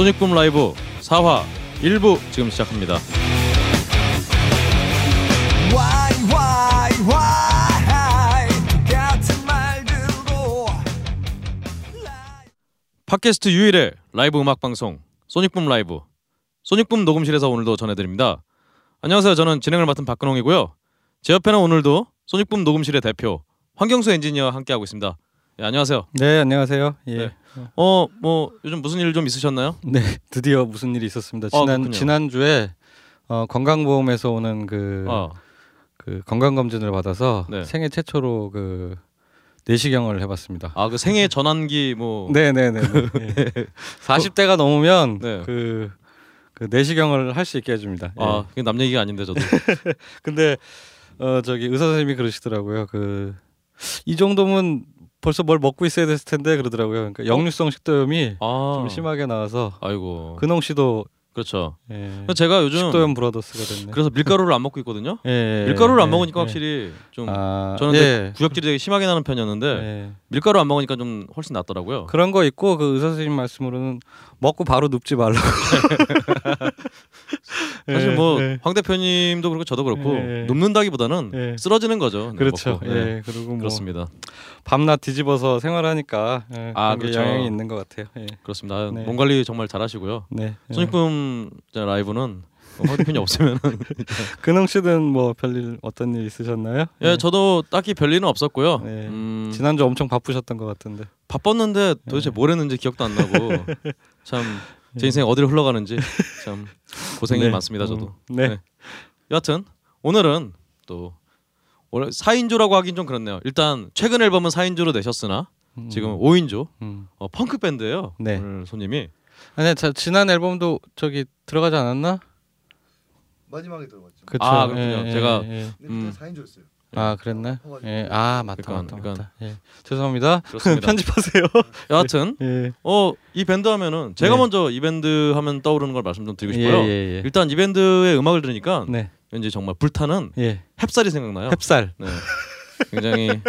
소닉붐 라이브 4화 1부 지금 시작합니다. 팟캐스트 유일의 라이브 음악 방송 소닉붐 라이브 소닉붐 녹음실에서 오늘도 전해드립니다. 안녕하세요. 저는 진행을 맡은 박근홍이고요. 제 옆에는 오늘도 소닉붐 녹음실의 대표 황경수 엔지니어와 함께하고 있습니다. 예, 안녕하세요. 네 안녕하세요. 예. 네. 어 뭐 요즘 무슨 일 좀 있으셨나요? 네 드디어 무슨 일이 있었습니다. 어, 지난 그렇군요. 지난 주에 어, 건강보험에서 오는 그, 아, 그 건강 검진을 받아서 네. 생애 최초로 그 내시경을 해봤습니다. 아 그 생애 전환기 뭐 네네네. 예. 40대가 넘으면 네. 그, 그 내시경을 할 수 있게 해줍니다. 예. 아, 그게 남 얘기가 아닌데 저도. 근데 어 저기 의사 선생님이 그러시더라고요. 그 이 정도면 벌써 뭘 먹고 있어야 됐을 텐데 그러더라고요. 그러니까 역류성 식도염이 아, 좀 심하게 나와서 아이고. 근홍 씨도 그렇죠. 예. 제가 요즘 식도염 브라더스가 됐네. 그래서 밀가루를 안 먹고 있거든요. 예, 밀가루를 안 예, 먹으니까 예. 확실히 좀 아, 저는 예. 구역질이 되게 심하게 나는 편이었는데 예. 밀가루 안 먹으니까 좀 훨씬 낫더라고요. 그런 거 있고 그 의사 선생님 말씀으로는 먹고 바로 눕지 말라고. 사실 예, 뭐 예. 황 대표님도 그렇고 저도 그렇고 예. 눕는다기보다는 예. 쓰러지는 거죠. 네, 그렇죠. 네, 예. 그리고 뭐 그렇습니다. 밤낮 뒤집어서 생활하니까 예. 아, 그렇죠. 영향이 있는 것 같아요. 예. 그렇습니다. 아, 네. 몸 관리 정말 잘하시고요. 네. 예. 손익품 라이브는 황 대표님 없으면 근홍 씨는 뭐 별일 어떤 일 있으셨나요? 예 저도 딱히 별일은 없었고요. 네. 음, 지난주 엄청 바쁘셨던 것 같은데. 바빴는데 도대체 네. 뭘 했는지 기억도 안 나고 참 제 인생 어디로 흘러가는지 참 고생이 네. 많습니다 저도. 어, 네. 네. 여하튼 오늘은 또 원래 4인조라고 하긴 좀 그렇네요. 일단 최근 앨범은 4인조로 내셨으나 음, 지금 5인조 음. 어, 펑크 밴드예요. 네. 오늘 손님이 아니 자, 지난 앨범도 저기 들어가지 않았나? 마지막에 들어갔죠. 그렇죠. 아, 그렇군요. 제가- 근데 음. 그때 4인조였어요. 아 그랬나? 퍼가지고. 예. 아 맞다 그러니까, 맞다. 맞다. 예. 죄송합니다. 그렇습니다. 편집하세요. 여하튼 예. 어이 밴드 하면은 제가 네. 먼저 이 밴드 하면 떠오르는 걸 말씀 좀 드리고 싶어요. 예, 예, 예. 일단 이 밴드의 음악을 들으니까 네. 왠지 정말 불타는 예. 햅쌀이 생각나요. 햅쌀. 네. 굉장히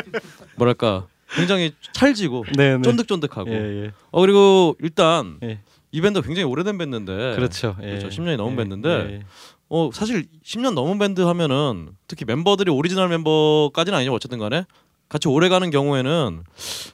뭐랄까 굉장히 찰지고 네, 네. 쫀득쫀득하고 예, 예. 어 그리고 일단 예. 이 밴드 굉장히 오래된 밴드인데 그렇죠. 예. 그렇죠. 10년이 넘은 예, 밴드인데 예. 어 사실 10년 넘은 밴드 하면은 특히 멤버들이 오리지널 멤버까지는 아니죠 어쨌든 간에. 같이 오래 가는 경우에는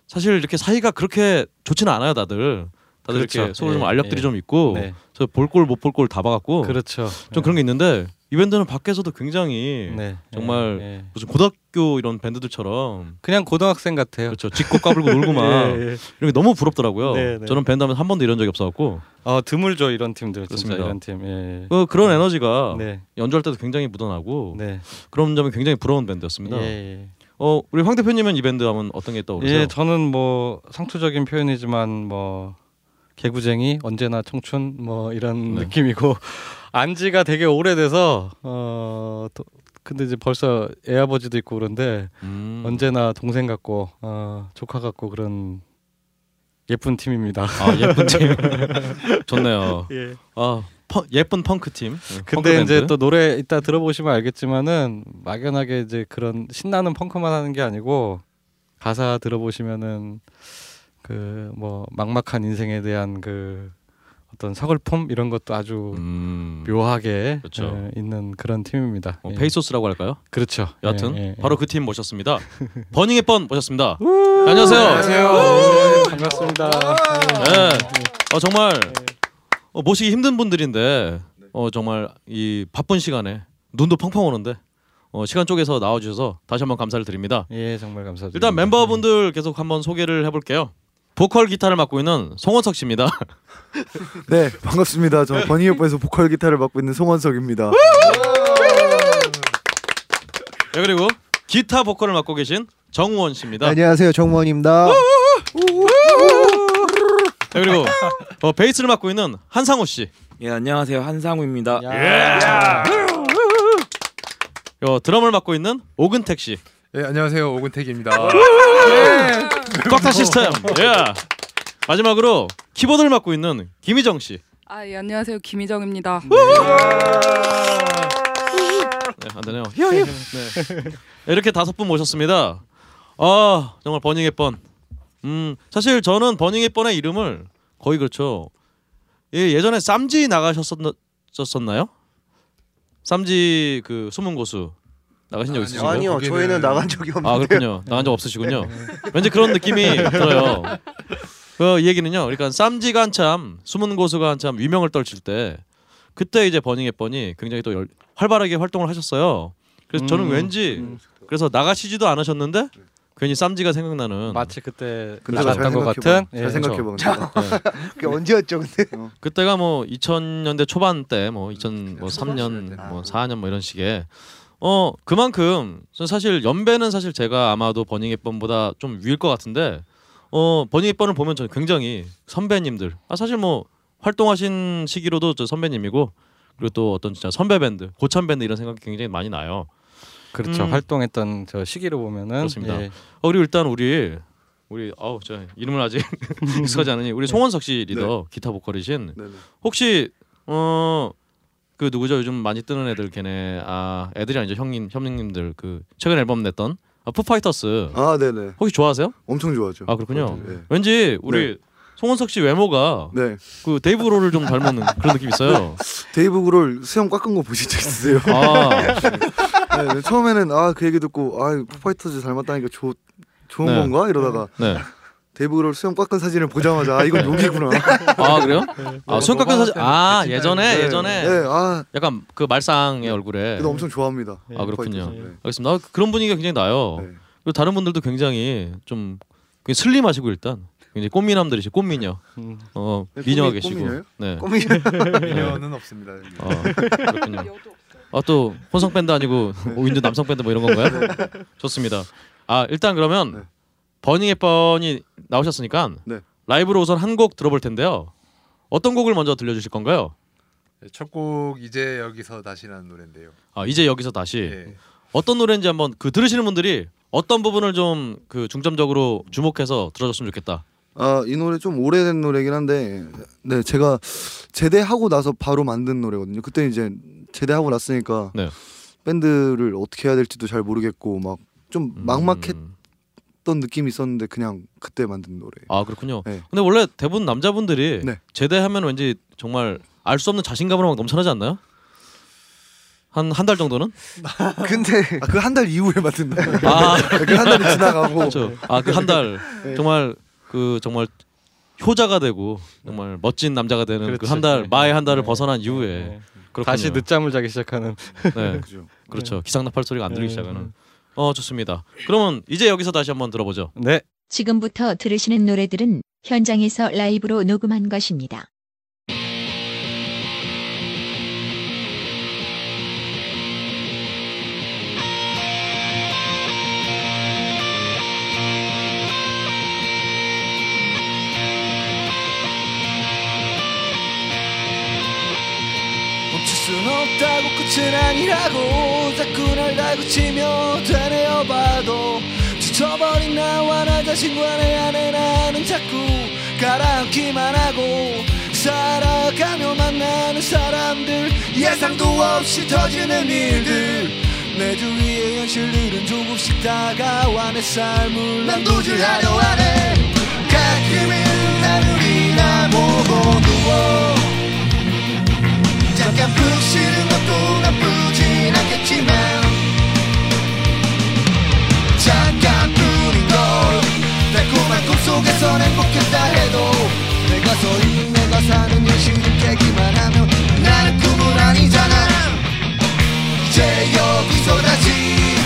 사실 이렇게 사이가 그렇게 좋지는 않아요 다들 다들 그렇죠. 이렇게 서로 좀 예, 알력들이 예. 좀 있고 네. 저볼 꼴 못 볼 꼴 다 봐갖고 그렇죠. 좀 그런 게 있는데 이 밴드는 밖에서도 굉장히 네. 정말 예, 예. 무슨 고등학교 이런 밴드들처럼 그냥 고등학생 같아요. 그렇죠 찧고 까불고 놀고 막 예, 예. 이런 게 너무 부럽더라고요 네, 네. 저는 밴드 하면 한 번도 이런 적이 없어갖고 어 드물죠 이런 팀들 진짜 그렇습니다. 이런 팀. 예. 그 그런 에너지가 네. 연주할 때도 굉장히 묻어나고 네. 그런 점이 굉장히 부러운 밴드였습니다. 예, 어 우리 황 대표님은 이 밴드 하면 어떤 게 예. 떠오르세요? 예, 저는 뭐 상투적인 표현이지만 뭐 개구쟁이 언제나 청춘 뭐 이런 네. 느낌이고 안지가 되게 오래돼서 어 또, 근데 이제 벌써 애 아버지도 있고 그런데 음. 언제나 동생 같고 어 조카 같고 그런 예쁜 팀입니다. 아 예쁜 팀 좋네요. 예. 아 펑- 예쁜 펑크 팀. 네, 펑크 근데 이제 밴드. 또 노래 이따 들어보시면 알겠지만은 막연하게 이제 그런 신나는 펑크만 하는 게 아니고 가사 들어보시면은 그 뭐 막막한 인생에 대한 그 어떤 서글픔 이런 것도 아주 음. 묘하게 그렇죠. 예, 있는 그런 팀입니다. 어, 예. 페이소스라고 할까요? 그렇죠. 여하튼 예, 예, 예. 바로 그 팀 모셨습니다. 버닝헵번 모셨습니다. 안녕하세요. 안녕하세요. 반갑습니다. 네. 어, 정말 어, 모시기 힘든 분들인데 어, 정말 이 바쁜 시간에 눈도 펑펑 오는데 어, 시간 쪼개서 나와주셔서 다시 한번 감사를 드립니다. 예, 정말 감사드립니다. 일단 멤버분들 계속 한번 소개를 해볼게요. 보컬 기타를 맡고 있는 송원석 씨입니다. 네, 반갑습니다. 저 버닝 오빠에서 보컬 기타를 맡고 있는 송원석입니다. 네, 그리고 기타 보컬을 맡고 계신 정우원 씨입니다. 안녕하세요, 정원입니다. 네, 그리고 어, 베이스를 맡고 있는 한상우 씨. 예 안녕하세요 한상우입니다. 야. 어, 드럼을 맡고 있는 오근택 씨. 네 안녕하세요 오근택입니다. 꽉타 시스템. 예. 마지막으로 키보드를 맡고 있는 김희정 씨. 아, 예, 안녕하세요. 김희정입니다. 네, 안 되네요. 네. 이렇게 다섯 분 모셨습니다. 아 정말 버닝의 번. 음 사실 저는 버닝의 번의 이름을 거의 그렇죠. 예, 예전에 쌈지 나가셨었나요? 쌈지 그 숨은 고수 나가신 적 있으신가요? 아니요. 거기는- 저희는 나간 적이 없는데. 아 그렇군요. 나간 적 없으시군요. 왠지 그런 느낌이 들어요. 그 얘기는요. 그러니까 쌈지가 한참 숨은 고수가 한참 위명을 떨칠 때 그때 이제 버닝 앱번이 굉장히 또 열, 활발하게 활동을 하셨어요. 그래서 저는 음, 왠지 음. 그래서 나가시지도 않으셨는데 괜히 쌈지가 생각나는 마치 그때 나갔던 것. 같은 잘 예. 생각해봐. 그게 언제였죠 근데? 그때가 뭐 2000년대 초반 때뭐 2003년 뭐 4년 뭐 이런 식의 어 그만큼 사실 연배는 사실 제가 아마도 버닝 앱번보다 좀 위일 것 같은데 어 버닝 앱번을 보면 저는 굉장히 선배님들 아 사실 뭐 활동하신 시기로도 저 선배님이고 그리고 또 어떤 진짜 선배 밴드 고참 밴드 이런 생각이 굉장히 많이 나요. 그렇죠. 음. 활동했던 저 시기로 보면은 그렇습니다. 예. 어 그리고 일단 우리 우리 아우 저 이름을 아직 익숙하지 않으니 우리 송원석 씨 리더 기타 보컬이신 네네. 혹시 어 그 누구죠 요즘 많이 뜨는 애들 걔네 아 애들이 아니죠 형님 형님들 그 최근 앨범 냈던 아, 푸파이터스 아 네네. 혹시 좋아하세요? 엄청 좋아하죠. 아 그렇군요. 네. 왠지 우리 송원석 씨 외모가 네. 그 데이브 그롤을 좀 닮은 그런 느낌 있어요. 데이브 그롤 수염 깎은 거 보신 적 있으세요? 아 네, 네. 처음에는 아 그 얘기 듣고 아 푸파이터스 닮았다니까 좋 좋은 네. 건가 이러다가 네. 그롤 수염 깎은 사진을 보자마자 아 이건 욕이구나. 아 그래요? 아 수염 깎은 사진 아 같이 예전에 네, 예전에 네. 아 약간 그 말상의 얼굴에 그래도 엄청 좋아합니다. 아 그렇군요. 네. 알겠습니다. 아, 그런 분위기가 굉장히 나요. 네. 그리고 다른 분들도 굉장히 좀 굉장히 슬림하시고 일단 굉장히 꽃미남들이시 꽃미녀 음. 어 네, 미녀가 꽃미- 계시고 꽃미녀요? 네 꿈이 미녀는 없습니다. 어, 그렇군요. 아또 혼성 밴드 아니고 오인도 남성 밴드 뭐 이런 건가요? 좋습니다. 아 일단 그러면 네. 버닝 앱번이 나오셨으니까 네. 라이브로 우선 한 곡 들어볼 텐데요. 어떤 곡을 먼저 들려주실 건가요? 네, 첫곡 이제 여기서 다시라는 노래인데요. 아 이제 여기서 다시 예. 어떤 노래인지 한번 그 들으시는 분들이 어떤 부분을 좀 그 중점적으로 주목해서 들어줬으면 좋겠다. 아이 노래 좀 오래된 노래긴 한데 네 제가 제대하고 나서 바로 만든 노래거든요. 그때 이제 제대하고 났으니까 네. 밴드를 어떻게 해야 될지도 잘 모르겠고 막좀 음, 막막했던 느낌이 있었는데 그냥 그때 만든 노래. 아 그렇군요. 네. 근데 원래 대부분 남자분들이 네. 제대하면 왠지 정말 알 수 없는 자신감으로 막 넘쳐나지 않나요? 한 한 달 정도는? 근데 아 그한 달 이후에 만든 노래. 아그 한 달이 지나가고 그렇죠. 아그 한달 네. 정말 그 정말 효자가 되고 정말 멋진 남자가 되는 그 그렇지. 한달 네. 마의 한 달을 네. 벗어난 이후에 네. 그렇군요. 다시 늦잠을 자기 시작하는 네 그죠. 그렇죠. 기상나팔 소리가 안 들리기 네. 시작하는. 어 좋습니다. 그러면 이제 여기서 다시 한번 들어보죠. 네. 지금부터 들으시는 노래들은 현장에서 라이브로 녹음한 것입니다. 없다고 끝은 아니라고 자꾸 날 다그치며 되뇌어 봐도 지쳐버린 나와 나 자신과 내 안에 나는 자꾸 가라앉기만 하고 살아가며 만나는 사람들 예상도 없이 터지는 일들 내 주위의 현실들은 조금씩 다가와 내 삶을 난 도주하려 하네 가끔은 하늘이나 보고 누워 잠깐 푹 쉬는 것도 나쁘진 않겠지만 잠깐뿐인 걸 달콤한 꿈속에선 행복했다 해도 내가 서 있는 내가 사는 현실을 깨기만 하면 나는 꿈은 아니잖아. 이제 여기서 다시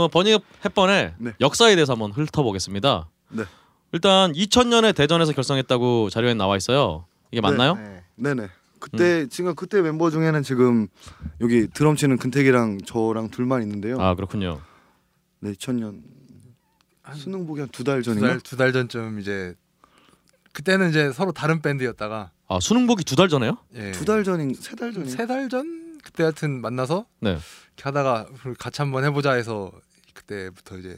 어, 버니 햇번의 네. 역사에 대해서 한번 훑어보겠습니다. 네. 일단 2000년에 대전에서 결성했다고 자료에 나와 있어요. 이게 맞나요? 네. 네네. 그때 지금 그때 멤버 중에는 지금 여기 드럼 치는 근택이랑 저랑 둘만 있는데요. 아 그렇군요. 네, 2000년 수능복이 한두 달 전인가? 두달 전쯤 이제 그때는 이제 서로 다른 밴드였다가 아 수능복이 두달 전에요? 예. 두달 전인 세 달 전인. 세달 전 그때 하여튼 만나서 네. 이렇게 하다가 같이 한번 해보자 해서 그 때부터 이제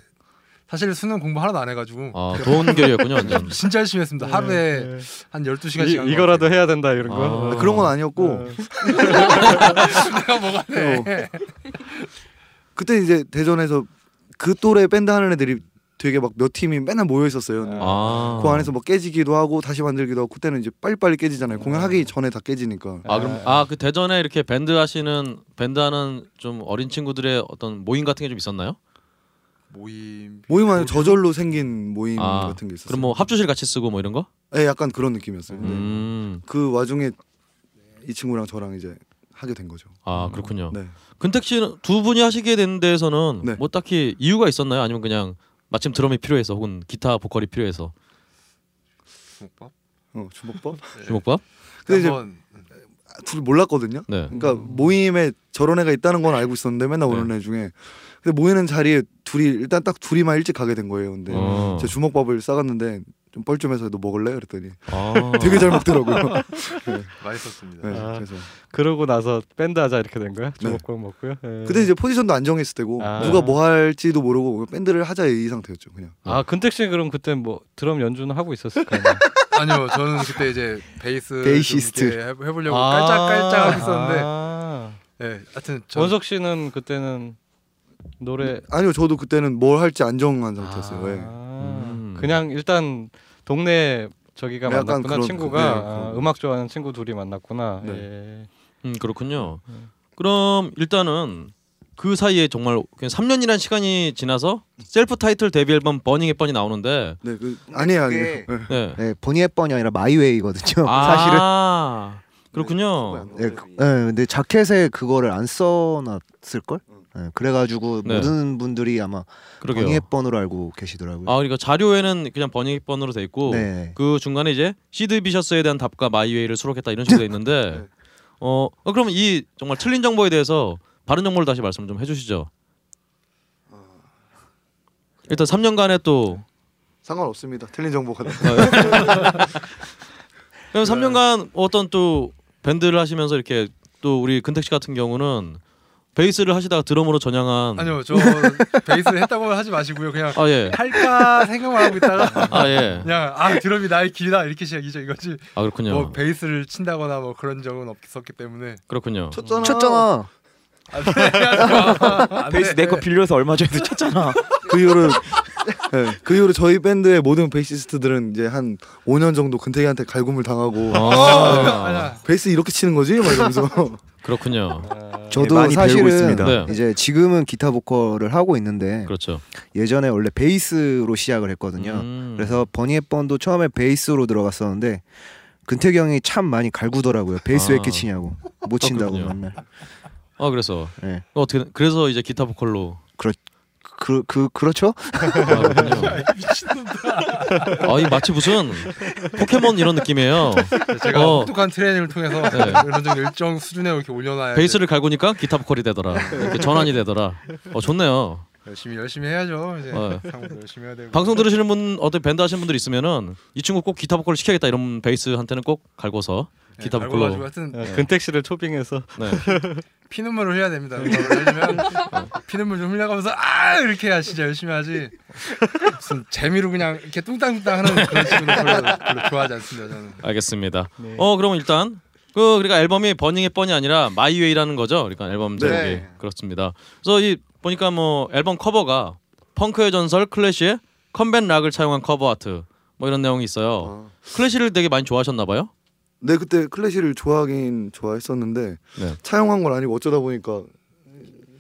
사실 수능 공부 하나도 안 해가지고 아 도원결이었군요 완전. 진짜 열심히 했습니다. 하루에 한 12시간씩 이, 이거라도 해야 된다 이런 거. 아. 그런 건 아니었고 어. 내가 뭐가 돼? 어. 그때 이제 대전에서 그 또래 밴드 하는 애들이 되게 막 몇 팀이 맨날 모여 있었어요. 아. 그 안에서 뭐 깨지기도 하고 다시 만들기도 하고 그때는 이제 빨리빨리 깨지잖아요. 공연하기 전에 다 깨지니까. 아 그럼 아 그 대전에 이렇게 밴드 하시는 밴드 하는 좀 어린 친구들의 어떤 모임 같은 게 좀 있었나요? 모임 모임 안에 저절로 생긴 모임 아, 같은 게 있었어요. 그럼 뭐 합주실 같이 쓰고 뭐 이런 거? 네, 약간 그런 느낌이었어요. 음. 그 와중에 이 친구랑 저랑 이제 하게 된 거죠. 아 그렇군요. 네. 근택 씨는 두 분이 하시게 된 데에서는 네. 뭐 딱히 이유가 있었나요? 아니면 그냥 마침 드럼이 필요해서 혹은 기타 보컬이 필요해서 주먹밥. 어, 주먹밥? 주먹밥? 근데 이제 둘 몰랐거든요. 네. 그러니까 모임에 저런 애가 있다는 건 알고 있었는데 맨날 오는 애 중에 근데 모이는 자리에 둘이 일단 딱 둘이만 일찍 가게 된 거예요. 근데 어. 제가 주먹밥을 싸갔는데 좀 뻘쭘해서 너 먹을래? 그랬더니 아. 되게 잘 먹더라고요. 맛있었습니다. 네, 아. 그래서 그러고 나서 밴드 하자 이렇게 된 거야? 주먹밥 먹고요. 예. 그때 이제 포지션도 안 정했을 때고 아. 누가 뭐 할지도 모르고 밴드를 하자 이 상태였죠. 그냥. 아 근택 씨 그럼 그때 뭐 드럼 연주는 하고 있었을 거 아니야? 아니요, 저는 그때 이제 베이스 베이시스트. 해- 해보려고 깔짝깔짝 하고 있었는데, 아. 예, 하여튼 저 원석 씨는 그때는 노래 아니요, 저도 그때는 뭘 할지 안 정한 상태였어요. 예. 아, 음. 그냥 일단 동네 저기가 네, 약간 만났구나 그런- 친구가 네, 아, 음악 좋아하는 친구 둘이 만났구나. 네. 예. 음 그렇군요. 그럼 일단은 그 사이에 정말 그냥 3년이라는 시간이 지나서 셀프 타이틀 데뷔 앨범 버닝헵번이 나오는데 네, 그 아니에요, 아니에요. 그게- 예. 네. 네, 버닝헵번이 아니라 My Way거든요. 아, 사실은. 그렇군요. 네, 그- 네, 근데 자켓에 그거를 안 써놨을 걸. 네, 그래가지고 네. 모든 분들이 아마 그러게요. 헵번으로 알고 계시더라고요. 아 그러니까 자료에는 그냥 헵번으로 돼 있고 네. 그 중간에 이제 시드 비셔스에 대한 답과 My Way를 수록했다 이런 식으로 돼 있는데 네. 어, 어 그러면 이 정말 틀린 정보에 대해서 바른 정보를 다시 말씀 좀 해주시죠. 일단 3년간에 또 상관없습니다. 틀린 정보가. 그럼 3년간 어떤 또 밴드를 하시면서 이렇게 또 우리 근택 씨 같은 경우는 베이스를 하시다가 드럼으로 전향한 아니요, 저 베이스 했다고 하지 마시고요. 그냥 아 예. 할까 생각만 하고 있다가 아 예. 그냥 아 드럼이 나의 길이다 이렇게 시작이죠 이거지. 아 그렇군요. 뭐 베이스를 친다거나 뭐 그런 적은 없었기 때문에 그렇군요. 쳤잖아. 쳤잖아. 베이스 내 거 빌려서 얼마 전에도 쳤잖아. 그 이후로 네, 그 이후로 저희 밴드의 모든 베이시스트들은 이제 한 5년 정도 근태기한테 갈굼을 당하고 아. 베이스 이렇게 치는 거지? 막 이러면서 그렇군요. 아, 저도 많이 배우고 사실은 있습니다. 네. 이제 지금은 기타 보컬을 하고 있는데 그렇죠. 예전에 원래 베이스로 시작을 했거든요. 음. 그래서 버닝헵번도 처음에 베이스로 들어갔었는데 근태기 형이 참 많이 갈구더라고요. 베이스 왜 아. 이렇게 치냐고 못 친다고. 맨날. 아 그래서 네. 어떻게 그래서 이제 기타 보컬로 그, 그 그렇죠? 아. 아, 이 마치 무슨 포켓몬 이런 느낌이에요. 제가 어. 혹독한 트레이닝을 통해서 네. 이런 정도 일정 수준에 이렇게 올려놔야 베이스를 갈고니까 기타 보컬이 되더라. 이렇게 전환이 되더라. 어 좋네요. 열심히 열심히 해야죠. 이제 어. 상무도 열심히 해야 되고. 방송 들으시는 분 어떤 밴드 하시는 분들 있으면은 이 친구 꼭 기타 보컬을 시켜야겠다 이런 베이스한테는 꼭 갈고서 네, 기타 가지고 보컬로. 하여튼 어, 근택 씨를 초빙해서 네. 피눈물을 흘려야 됩니다. 하려면 피눈물 좀 흘려가면서 아 이렇게 해야 진짜 열심히 하지. 무슨 재미로 그냥 이렇게 뚱땅뚱땅 하는 그런 식으로 별로, 별로 좋아하지 않습니다. 저는. 알겠습니다. 네. 어 그럼 일단 그 그러니까 앨범이 버닝헵번이 아니라 My Way라는 거죠. 그러니까 앨범 제목이 네. 그렇습니다. 그래서 이 보니까 뭐 앨범 커버가 펑크의 전설 클래시의 Combat Rock을 차용한 커버 아트 뭐 이런 내용이 있어요. 아. 클래시를 되게 많이 좋아하셨나 봐요. 네 그때 클래시를 좋아하긴 좋아했었는데 네. 차용한 건 아니고 어쩌다 보니까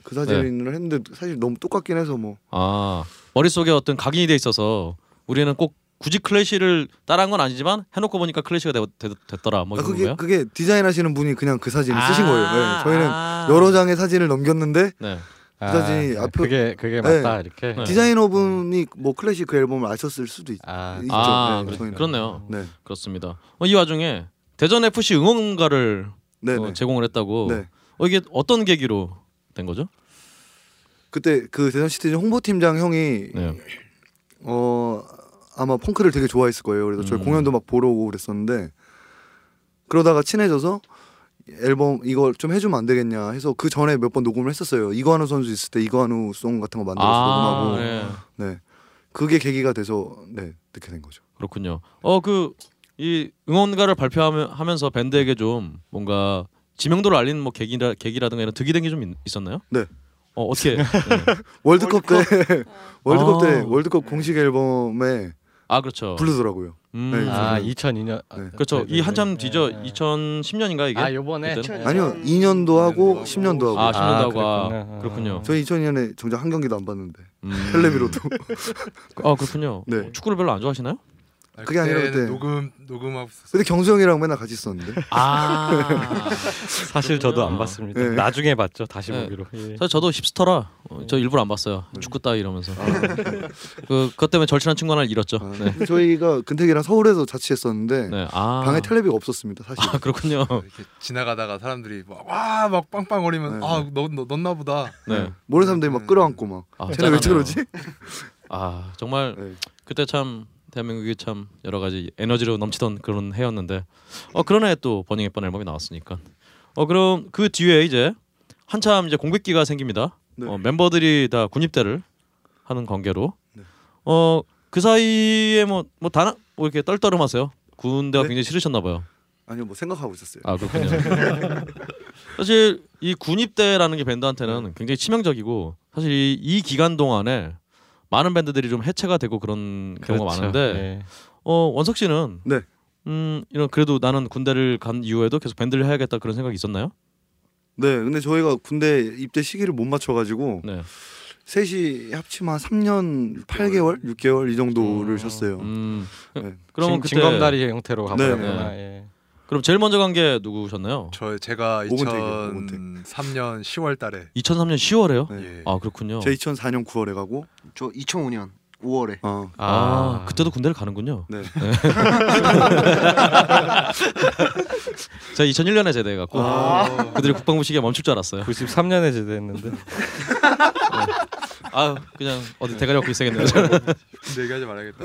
그 네. 사진을 했는데 사실 너무 똑같긴 해서 뭐 아 머릿속에 어떤 각인이 돼 있어서 우리는 꼭 굳이 클래시를 따라한 건 아니지만 해놓고 보니까 클래시가 되, 되, 됐더라 뭐 아, 그게 거예요? 그게 디자인하시는 분이 그냥 그 사진을 쓰신 거예요. 네, 저희는 아. 여러 장의 사진을 넘겼는데 네. 아, 사진이 네, 앞에- 그게 그게 네. 맞다 이렇게. 네. 디자이너 분이 뭐 클래식 그 앨범을 아셨을 수도 있, 아, 있죠. 아 네, 그렇-. 그렇네요. 네, 그렇습니다. 어, 이 와중에 대전 FC 응원가를 네, 어, 네. 제공을 했다고. 네. 어, 이게 어떤 계기로 된 거죠? 그때 그 대전 시티즌 홍보팀장 형이 네. 어 아마 펑크를 되게 좋아했을 거예요. 그래서 저희 음. 공연도 막 보러 오고 그랬었는데 그러다가 친해져서 앨범 이걸 좀 해주면 안 되겠냐 해서 그 전에 몇 번 녹음을 했었어요. 이거한우 선수 있을 때 이거한우 송 같은 거 만들어서 녹음하고 네. 네 그게 계기가 돼서 네 듣게 된 거죠. 그렇군요. 어 그 이 응원가를 발표하면서 밴드에게 좀 뭔가 지명도를 알리는 뭐 계기라 계기라든가 이런 득이 된 게 좀 있었나요? 네. 어 어떻게? 네. 월드컵 때 월드컵 때 아. 월드컵 공식 앨범에 아 그렇죠. 부르더라고요. 음. 네, 아 저는- 2002년. 네. 그렇죠. 이 한참 뒤죠. 네, 네. 2010년인가 이게? 아 요번에? 아니요 2년도 하고 10년도 하고 아 10년도 아, 하고 아, 그랬구나. 그렇군요. 저희 2002년에 정작 한 경기도 안 봤는데 음. 텔레비로도 아 그렇군요. 네. 어, 축구를 별로 안 좋아하시나요? 그게 아니라 그때- 녹음 녹음하고. 근데 경수 형이랑 맨날 같이 있었는데 아 사실 저도 안 봤습니다. 네. 나중에 봤죠. 다시 네. 보기로. 예. 사실 저도 힙스터라 어, 저 일부러 안 봤어요. 축구 따위 이러면서 그 그것 때문에 절친한 친구 하나를 잃었죠. 아, 네. 저희가 근태기랑 서울에서 자취했었는데 네. 아 방에 텔레비가 없었습니다 사실. 아 그렇군요. 이렇게 지나가다가 사람들이 와막 빵빵거리면 네. 아너 너, 넣나 보다. 네. 모르는 사람들이 막 끌어안고 막 아, 쟤네 왜. 저러지? 아 정말 네. 그때 참 대한민국이 참 여러 가지 에너지로 넘치던 그런 해였는데 어 그런 해에 또 버닝 앱번 앨범이 나왔으니까 어 그럼 그 뒤에 이제 한참 이제 공백기가 생깁니다. 네. 어, 멤버들이 다 군입대를 하는 관계로 네. 어그 사이에 뭐뭐 다나 뭐 이렇게 떨떠름하세요. 군대가 네? 굉장히 싫으셨나 봐요. 아니요 뭐 생각하고 있었어요. 아 그렇군요. 사실 이 군입대라는 게 밴드한테는 굉장히 치명적이고 사실 이, 이 기간 동안에 많은 밴드들이 좀 해체가 되고 그런 경우가 그렇죠. 많은데 예. 어 원석 씨는 네. 음 이런 그래도 나는 군대를 간 이후에도 계속 밴드를 해야겠다 그런 생각이 있었나요? 네, 근데 저희가 군대 입대 시기를 못 맞춰가지고 네. 셋이 합치면 한 3년 8개월, 6개월 이 정도를 쉬었어요. 음 네. 그러면 징검다리 형태로 가버렸구나. 네. 예. 그럼 제일 먼저 간 게 누구셨나요? 저 제가 오건택이요, 오건택. 2003년 10월달에 2003년 10월에요? 네. 예. 아 그렇군요. 제 2004년 9월에 가고 저 2005년 5월에 어, 아, 그때도 군대를 가는군요. 네. 제가 2001년에 제대해갖고 아. 그들이 국방부 시기에 멈출 줄 알았어요. 93년에 제대했는데. 아 그냥 어디 대가리 갖고 있어야겠네요. 근데 얘기하지 말아야겠다.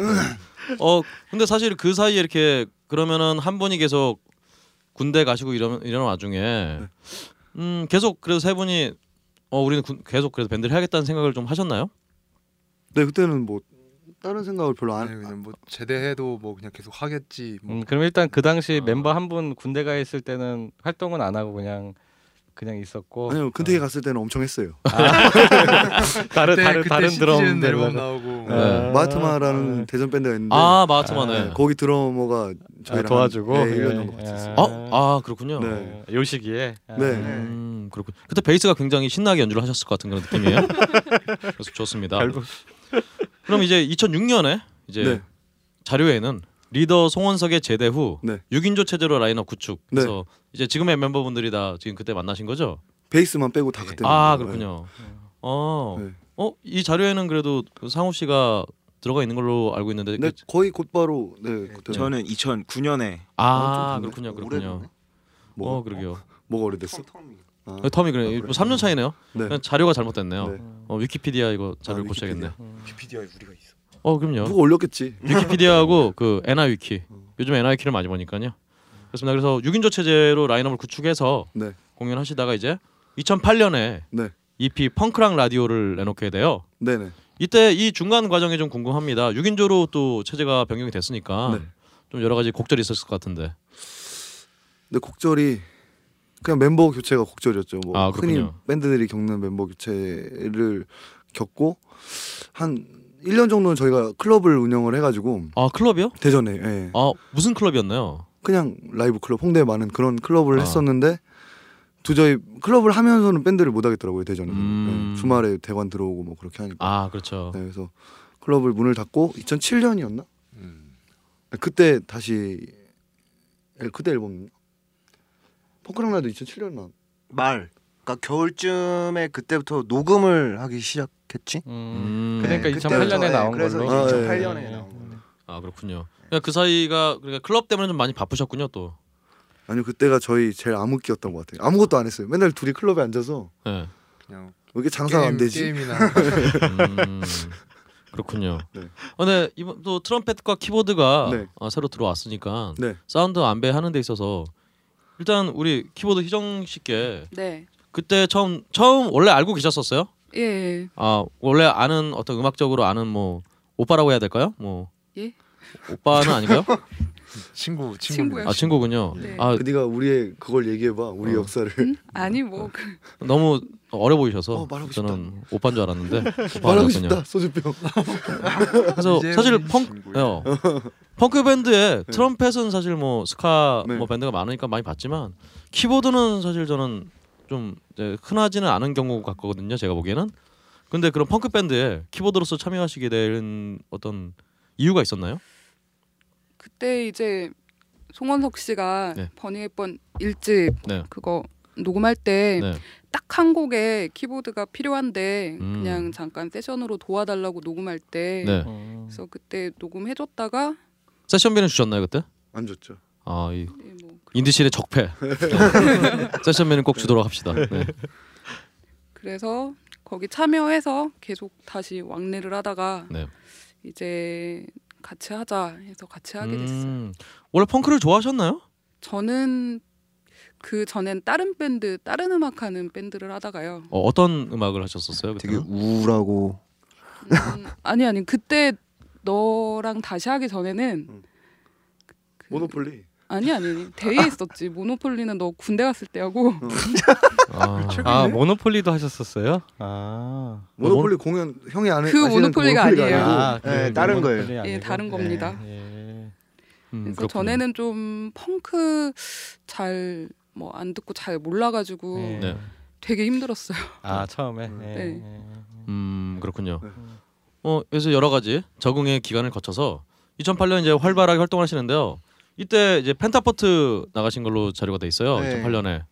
어 근데 사실 그 사이에 이렇게 그러면은 한 분이 계속 군대 가시고 이러면 이런 와중에 음 계속 그래도 세 분이 어 우리는 군, 계속 그래도 밴드를 해야겠다는 생각을 좀 하셨나요? 네 그때는 뭐 다른 생각을 별로 안. 아니 그냥 뭐 제대해도 뭐 그냥 계속 하겠지. 뭐 음, 그럼 일단 그 당시 아. 멤버 한 분 군대 가 있을 때는 활동은 안 하고 그냥 그냥 있었고. 아니요 근태기 갔을 때는 엄청 했어요. 다른 그때- 다른 그때 다른 드럼 데려다가. 나오고 네. 네. 마트마라는 대전 밴드가 있는데 아 마트마네. 네, 거기 드러머가 아, 도와주고. 한, 네, 1년 예, 정도 같이 예. 했어요. 어? 아 그렇군요. 네. 어, 요 시기에. 아, 네. 음, 음, 그렇군. 그때 베이스가 굉장히 신나게 연주를 하셨을 것 같은 그런 느낌이에요. 그래서 좋습니다. 그럼 이제 2006년에 이제 네. 자료에는 리더 송원석의 제대 후 네. 6인조 체제로 라인업 구축. 네. 그래서 이제 지금의 멤버분들이 다 지금 그때 만나신 거죠? 베이스만 빼고 다 그때. 아. 그렇군요. 어, 네. 어, 이 자료에는 그래도 그 상우 씨가 들어가 있는 걸로 알고 있는데. 네, 그- 거의 곧바로 네, 그때 저는 2009년에 아, 좀 그렇군요. 그렇군요. 뭐가 어, 그러게요. 뭐가 오래됐어? 아, 어, 텀이 그래. 아, 뭐 3년 차이네요. 네. 그냥 자료가 잘못됐네요. 네. 어, 위키피디아 이거 자료를 아, 고쳐야겠네. 위키피디아. 위키피디아에 우리가 있어. 어, 그럼요. 누가 올렸겠지. 위키피디아하고 그 NI위키. 요즘 NI위키를 많이 보니까요. 그렇습니다. 그래서 6인조 체제로 라인업을 구축해서 네. 공연하시다가 이제 2008년에 네. EP 펑크랑 라디오를 내놓게 돼요. 네네. 이때 이 중간 과정이 좀 궁금합니다. 6인조로 또 체제가 변경이 됐으니까 네. 좀 여러 가지 곡절이 있었을 것 같은데. 근데 곡절이 그냥 멤버 교체가 곡절이었죠. 뭐 아, 흔히. 밴드들이 겪는 멤버 교체를 겪고 한 1년 정도는 저희가 클럽을 운영을 해가지고 아 클럽이요? 대전에 예. 아 무슨 클럽이었나요? 그냥 라이브 클럽 홍대에 많은 그런 클럽을 아. 했었는데 도저히 클럽을 하면서는 밴드를 못 하겠더라고요 대전에 음. 예. 주말에 대관 들어오고 뭐 그렇게 하니까 아 그렇죠. 네, 그래서 클럽을 문을 닫고 2007년이었나 그때 다시 앨- 그때 앨범 펑크랑 라도 2007년 나 말. 그러니까 겨울쯤에 그때부터 녹음을 하기 시작했지. 음. 그러니까 네, 2008년에 그때부터, 나온 네, 그래서 걸로. 아, 2008년에 네. 나온 거. 아 그렇군요. 그러니까 그 사이가 그러니까 클럽 때문에 좀 많이 바쁘셨군요 또. 아니요 그때가 저희 제일 암흑기였던 것 같아요 아무것도 안 했어요 맨날 둘이 클럽에 앉아서 네. 그냥 왜 이렇게 장사가 안 되지 게임이나 음, 그렇군요. 네. 어, 네 이번 또 트럼펫과 키보드가 네. 어, 새로 들어왔으니까 네 사운드 안배 하는 데 있어서 일단 우리 키보드 희정 씨께 네. 그때 처음 처음 원래 알고 계셨었어요? 예, 예. 아 원래 아는 어떤 음악적으로 아는 뭐 오빠라고 해야 될까요? 뭐 예? 오빠는 아닌가요? 친구 친구요. 아 친구군요. 네. 아 그 네가 우리의 그걸 얘기해봐 우리 어. 역사를 음? 아니 뭐 그, 너무 어려 보이셔서 어, 말하고 싶다. 저는 오빠인 줄 알았는데 오빠 말하고 아니었군요. 싶다 소주병 그래서 사실 우리 펑크 어, 펑크 밴드에 네. 트럼펫은 사실 뭐 스카 네. 뭐 밴드가 많으니까 많이 봤지만 키보드는 사실 저는 좀 흔하지는 않은 경우 같거든요. 제가 보기에는. 근데 그런 펑크 밴드에 키보드로서 참여하시게 된 어떤 이유가 있었나요? 그때 이제 송원석 씨가 네. 버닝했번 일집 네. 그거 녹음할 때 네. 딱한 곡에 키보드가 필요한데 음. 그냥 잠깐 세션으로 도와달라고 녹음할 때 네. 음. 그래서 그때 녹음해줬다가 세션비는 주셨나요 그때? 안 줬죠 아, 이 예, 뭐 인디실의 적폐. 어. 세션비는 꼭 주도록 합시다. 네. 그래서 거기 참여해서 계속 다시 왕래를 하다가 네. 이제 같이 하자 해서 같이 하게 됐어요. 음, 원래 펑크를 좋아하셨나요? 저는 그 전엔 다른 밴드, 다른 음악하는 밴드를 하다가요. 어, 어떤 음악을 하셨었어요? 되게 그때는? 우울하고 음, 아니 아니 그때 너랑 다시 하기 전에는 음. 그- 모노폴리 아니 아니 대회에 있었지. 모노폴리는 너 군대 갔을 때 하고 아, 아 모노폴리도 하셨었어요? 아. 모노폴리 공연 형이 아는 그 모노폴리가 아니에요. 아, 네, 그 다른 모노폴리 거예요. 예, 다른 겁니다. 예, 예. 음, 그래서 그렇군요. 전에는 좀 펑크 잘 뭐 안 듣고 잘 몰라가지고 예. 네. 되게 힘들었어요. 아 처음에. 예, 네. 예. 음 그렇군요. 네. 어 그래서 여러 가지 적응의 기간을 거쳐서 2008년 이제 활발하게 활동하시는데요. 이때 이제 펜타포트 나가신 걸로 자료가 돼 있어요. 네. 2008년에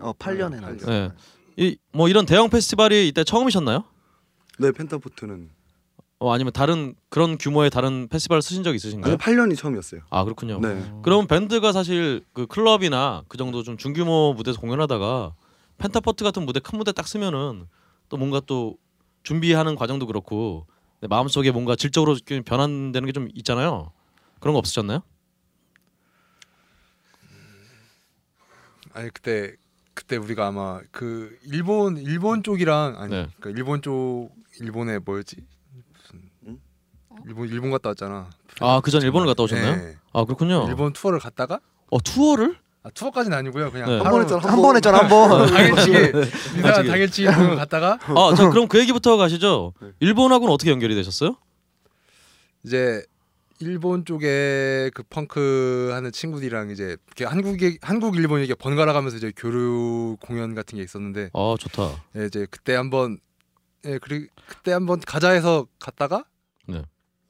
어 8년에 나왔어요. 네. 이뭐 이런 대형 페스티벌이 이때 처음이셨나요? 네 펜타포트는 어 아니면 다른 그런 규모의 다른 페스티벌 서신 적 있으신가요? 아니 8년이 처음이었어요 아 그렇군요. 네 그럼 밴드가 사실 그 클럽이나 그 정도 좀 중규모 무대에서 공연하다가 펜타포트 같은 무대 큰 무대 딱 서면은 또 뭔가 또 준비하는 과정도 그렇고 내 마음속에 뭔가 질적으로 좀 변환되는 게 좀 있잖아요. 그런 거 없으셨나요? 아니 그때 그때 우리가 아마 그 일본 일본 쪽이랑 아니 네. 그 일본 쪽 일본에 뭐였지 무슨 응? 일본 일본 갔다 왔잖아. 아 그 전 일본을 갔다 오셨나요? 네. 아 그렇군요. 일본 투어를 갔다가 어 투어를? 아, 투어까지는 아니고요. 그냥 네. 한 하루 번 했잖아 한번 했잖아 한 번. 당일치기 당일치기. 이사 당일치기 일본 갔다가 아 자 그럼 그 얘기부터 가시죠. 네. 일본하고는 어떻게 연결이 되셨어요? 이제 일본 쪽에 그 펑크 하는 친구들이랑 이제 이렇게 한국에 한국 일본 이게 번갈아 가면서 이제 교류 공연 같은 게 있었는데 아 좋다. 예, 이제 그때 한번 예 그리 그때 한번 가자 해서 갔다가 네.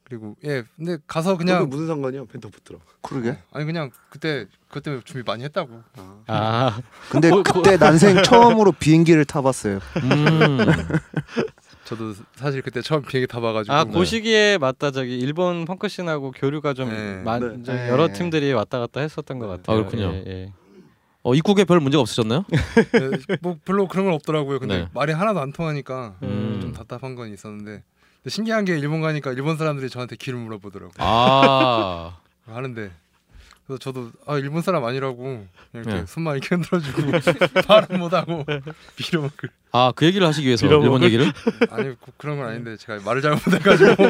그리고 예 근데 가서 그냥 무슨 상관이야 펜타포트랑. 그러게. 아니 그냥 그때 그것 때문에 준비 많이 했다고 아. 아 근데 그때 난생 처음으로 비행기를 타 봤어요. 음. 저도 사실 그때 처음 비행기 타봐가지고 아, 네. 그 시기에 맞다 저기 일본 펑크 씬하고 교류가 좀 네. 많, 네. 좀 네. 여러 팀들이 왔다 갔다 했었던 것 같아요. 아, 그렇군요. 예, 예. 어 입국에 별 문제가 없으셨나요? 예, 뭐 별로 그런 건 없더라고요 근데 네. 말이 하나도 안 통하니까 음. 좀 답답한 건 있었는데 신기한 게 일본 가니까 일본 사람들이 저한테 길을 물어보더라고 아. 하는데 그래서 저도 아 일본 사람 아니라고 그냥 이렇게 네. 손만 이렇게 흔들어주고 말은 못하고 빌어먹을 아그 얘기를 하시기 위해서 빌어먹을? 일본 얘기를? 아니 그- 그런 건 아닌데 제가 말을 잘못해가지고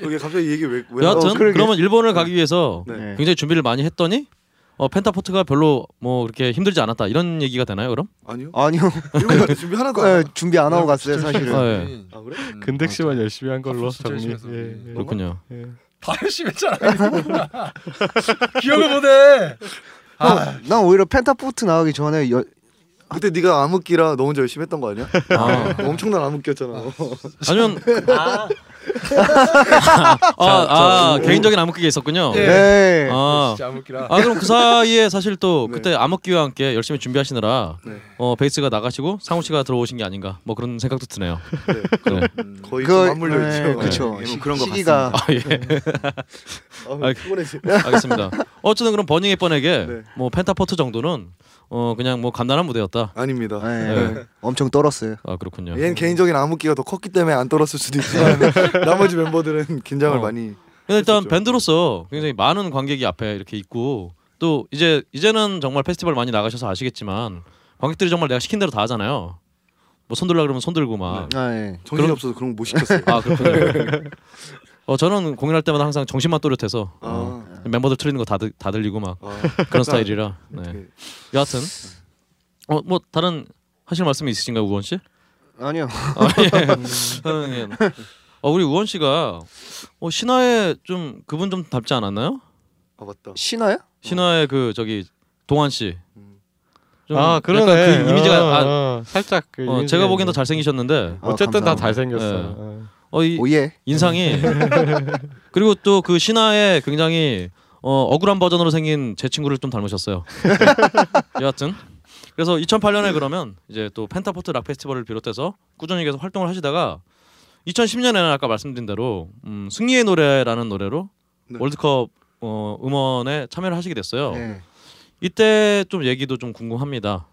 이게 갑자기 이 얘기 왜 왜? 여하튼 어. 그러면 일본을 가기 위해서 네. 네. 굉장히 준비를 많이 했더니 어, 펜타포트가 별로 뭐 그렇게 힘들지 않았다 이런 얘기가 되나요 그럼? 아니요. 아니요. 준비 하나도 안. 예, 하- 준비 안 하고 갔어요 사실은. 아, 예. 아 그래? 음, 근데씨만 열심히 한 걸로 진짜 정리. 예. 예. 그렇군요. 예. 다 열심히 했잖아 기억을 못해 아, 난 오히려 펜타포트 나가기 전에 여, 그때 네가 암흑기라 너 혼자 열심히 했던 거 아니야? 아. 엄청난 암흑기였잖아. 아니면 아, 아 개인적인 암흑기가 있었군요. 예. 네. 아, 진짜 암흑기라 아 그럼 그 사이에 사실 또 네. 그때 암흑기와 함께 열심히 준비하시느라 네. 어 베이스가 나가시고 상우 씨가 들어오신 게 아닌가 뭐 그런 생각도 드네요. 네. 네. 음, 거의 그좀 맞물려 있죠. 그렇죠. 그런 것 시기가 아 예. 아, 피곤해지. 알겠습니다. 어쨌든 그럼 버닝의 뻔에게 네. 뭐 펜타포트 정도는 어 그냥 뭐 간단한 무대였다. 아닙니다. 네. 네. 엄청 떨었어요. 아 그렇군요. 얘는 개인적인 암흑기가 더 컸기 때문에 안 떨었을 수도 있지만 나머지 멤버들은 긴장을 어. 많이. 근데 일단 했었죠. 밴드로서 굉장히 많은 관객이 앞에 이렇게 있고 또 이제 이제는 정말 페스티벌 많이 나가셔서 아시겠지만 관객들이 정말 내가 시킨 대로 다 하잖아요. 뭐 손들라 그러면 손들고 막. 아, 예. 정신이 그럼- 없어서 그런 거 못 시켰어요. 아 그렇군요. 어 저는 공연할 때마다 항상 정신만 또렷해서 어, 아, 멤버들 틀리는 거 다 다 들리고 막 아, 그런 스타일이라. 네. 여하튼 어 뭐 다른 하실 말씀이 있으신가요 우원 씨? 아니요. 아, 예. 예. 어 우리 우원 씨가 어 신화에 좀 그분 좀 닮지 않았나요? 아 맞다. 신화요? 신화의 그 저기 동완 씨. 음. 좀아 그러네. 그 이미지가 어, 아, 어, 살짝 그 어, 이미지가 제가 보기엔 더. 잘생기셨는데 아, 어쨌든 다 감사합니다. 잘생겼어. 네. 어. 어 이 오예. 인상이 그리고 또 그 신화의 굉장히 어, 억울한 버전으로 생긴 제 친구를 좀 닮으셨어요. 여하튼 그래서 2008년에 그러면 이제 또 펜타포트 락 페스티벌을 비롯해서 꾸준히 계속 활동을 하시다가 2010년에는 아까 말씀드린 대로 음, 승리의 노래라는 노래로 네. 월드컵 어, 음원에 참여를 하시게 됐어요. 네. 이때 좀 얘기도 좀 궁금합니다.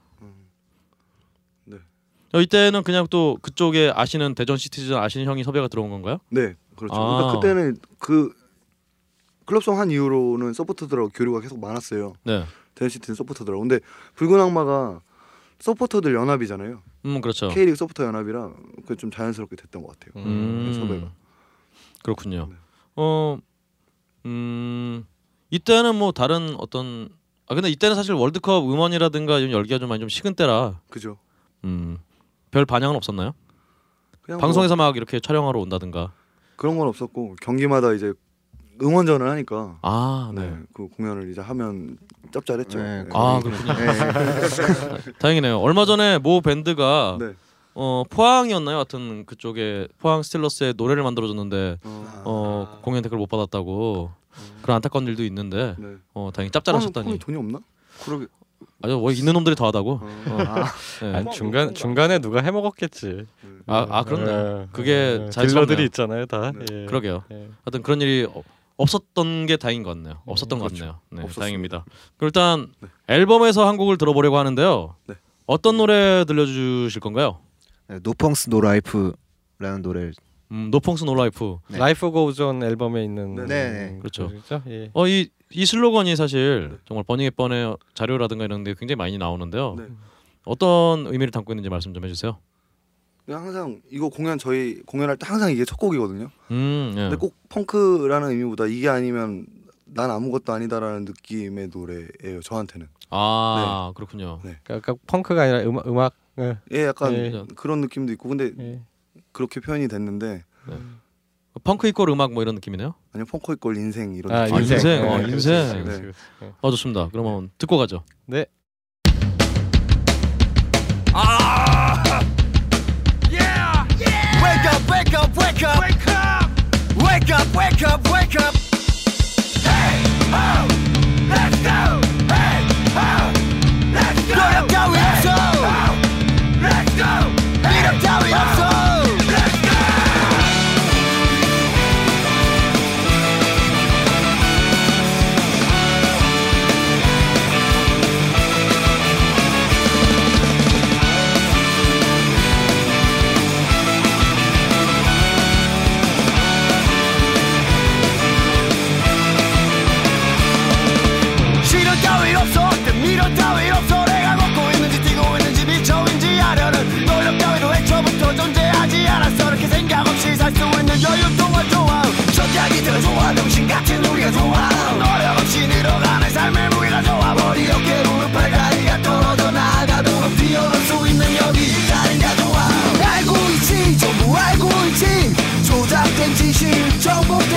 음. 네. 어, 이때는 그냥 또 그쪽에 아시는 대전 시티즌 아시는 형이 섭외가 들어온 건가요? 네, 그렇죠. 아. 그러니까 그때는 그 클럽송 한 이후로는 서포터들하고 교류가 계속 많았어요. 네. 대시티는 서포터들하고. 근데 붉은 악마가 서포터들 연합이잖아요. 음 그렇죠. K리그 서포터 연합이라 그게 좀 자연스럽게 됐던 것 같아요. 음, 섭외가. 그렇군요. 네. 어, 음, 이때는 뭐 다른 어떤 아 근데 이때는 사실 월드컵 음원이라든가 이런 열기가 좀 많이 좀 식은 때라 그죠. 음, 별 반향은 없었나요? 그냥 방송에서 뭐 막 이렇게 촬영하러 온다든가. 그런 건 없었고 경기마다 이제 응원전을 하니까 아, 네. 네, 그 공연을 이제 하면 짭짤했죠. 네, 네. 아, 그렇군요. 네. 다행이네요. 얼마 전에 모 밴드가 네. 어 포항이었나요? 하여튼 그쪽에 포항 스틸러스의 노래를 만들어 줬는데 어, 어 공연 댓글 못 받았다고 그런 안타까운 일도 있는데 네. 어 다행히 짭짤하셨다니. 돈이 없나? 그러게. 아주 뭐 있는 놈들이 더 하다고. 어. 어, 아, 네. 아니, 중간 중간에 누가 해먹었겠지. 아, 아 그렇네. 예, 그게 예, 자연스럽네요. 딜러들이 있잖아요, 다. 네. 예. 그러게요. 예. 하여튼 그런 일이 어- 없었던 게 다행인 것 같네요. 없었던 것 그렇죠. 같네요. 네, 없었습니다. 다행입니다. 그럼 일단 네. 앨범에서 한 곡을 들어보려고 하는데요. 네. 어떤 노래 들려주실 건가요? 네, No Punks No Life라는 노래를 음, No Punks No Life. 네. Life Goes On 앨범에 있는 네, 네. 그렇죠. 그렇죠. 예. 어, 이, 이 슬로건이 사실 네. 정말 버닝헵번의 자료라든가 이런 데 굉장히 많이 나오는데요. 네. 어떤 의미를 담고 있는지 말씀 좀 해주세요. 그냥 항상 이거 공연 저희 공연할 때 항상 이게 첫 곡이거든요. 음, 예. 근데 꼭 펑크라는 의미보다 이게 아니면 난 아무것도 아니다라는 느낌의 노래예요. 저한테는. 아, 그렇군요. 그러니까 펑크가 아니라 음악 음악 예. 예, 약간 예. 그런 느낌도 있고 근데 예. 그렇게 표현이 됐는데 네. 펑크 이꼴 음악 뭐 이런 느낌이네요. 아니요 펑크 이꼴 인생 이런 아, 느낌. 인생. 인생. 네, 어, 인생. 네. 아 좋습니다. 그러면 듣고 가죠. 네. Wake up, wake up, wake up, wake up, wake up, wake up, wake up.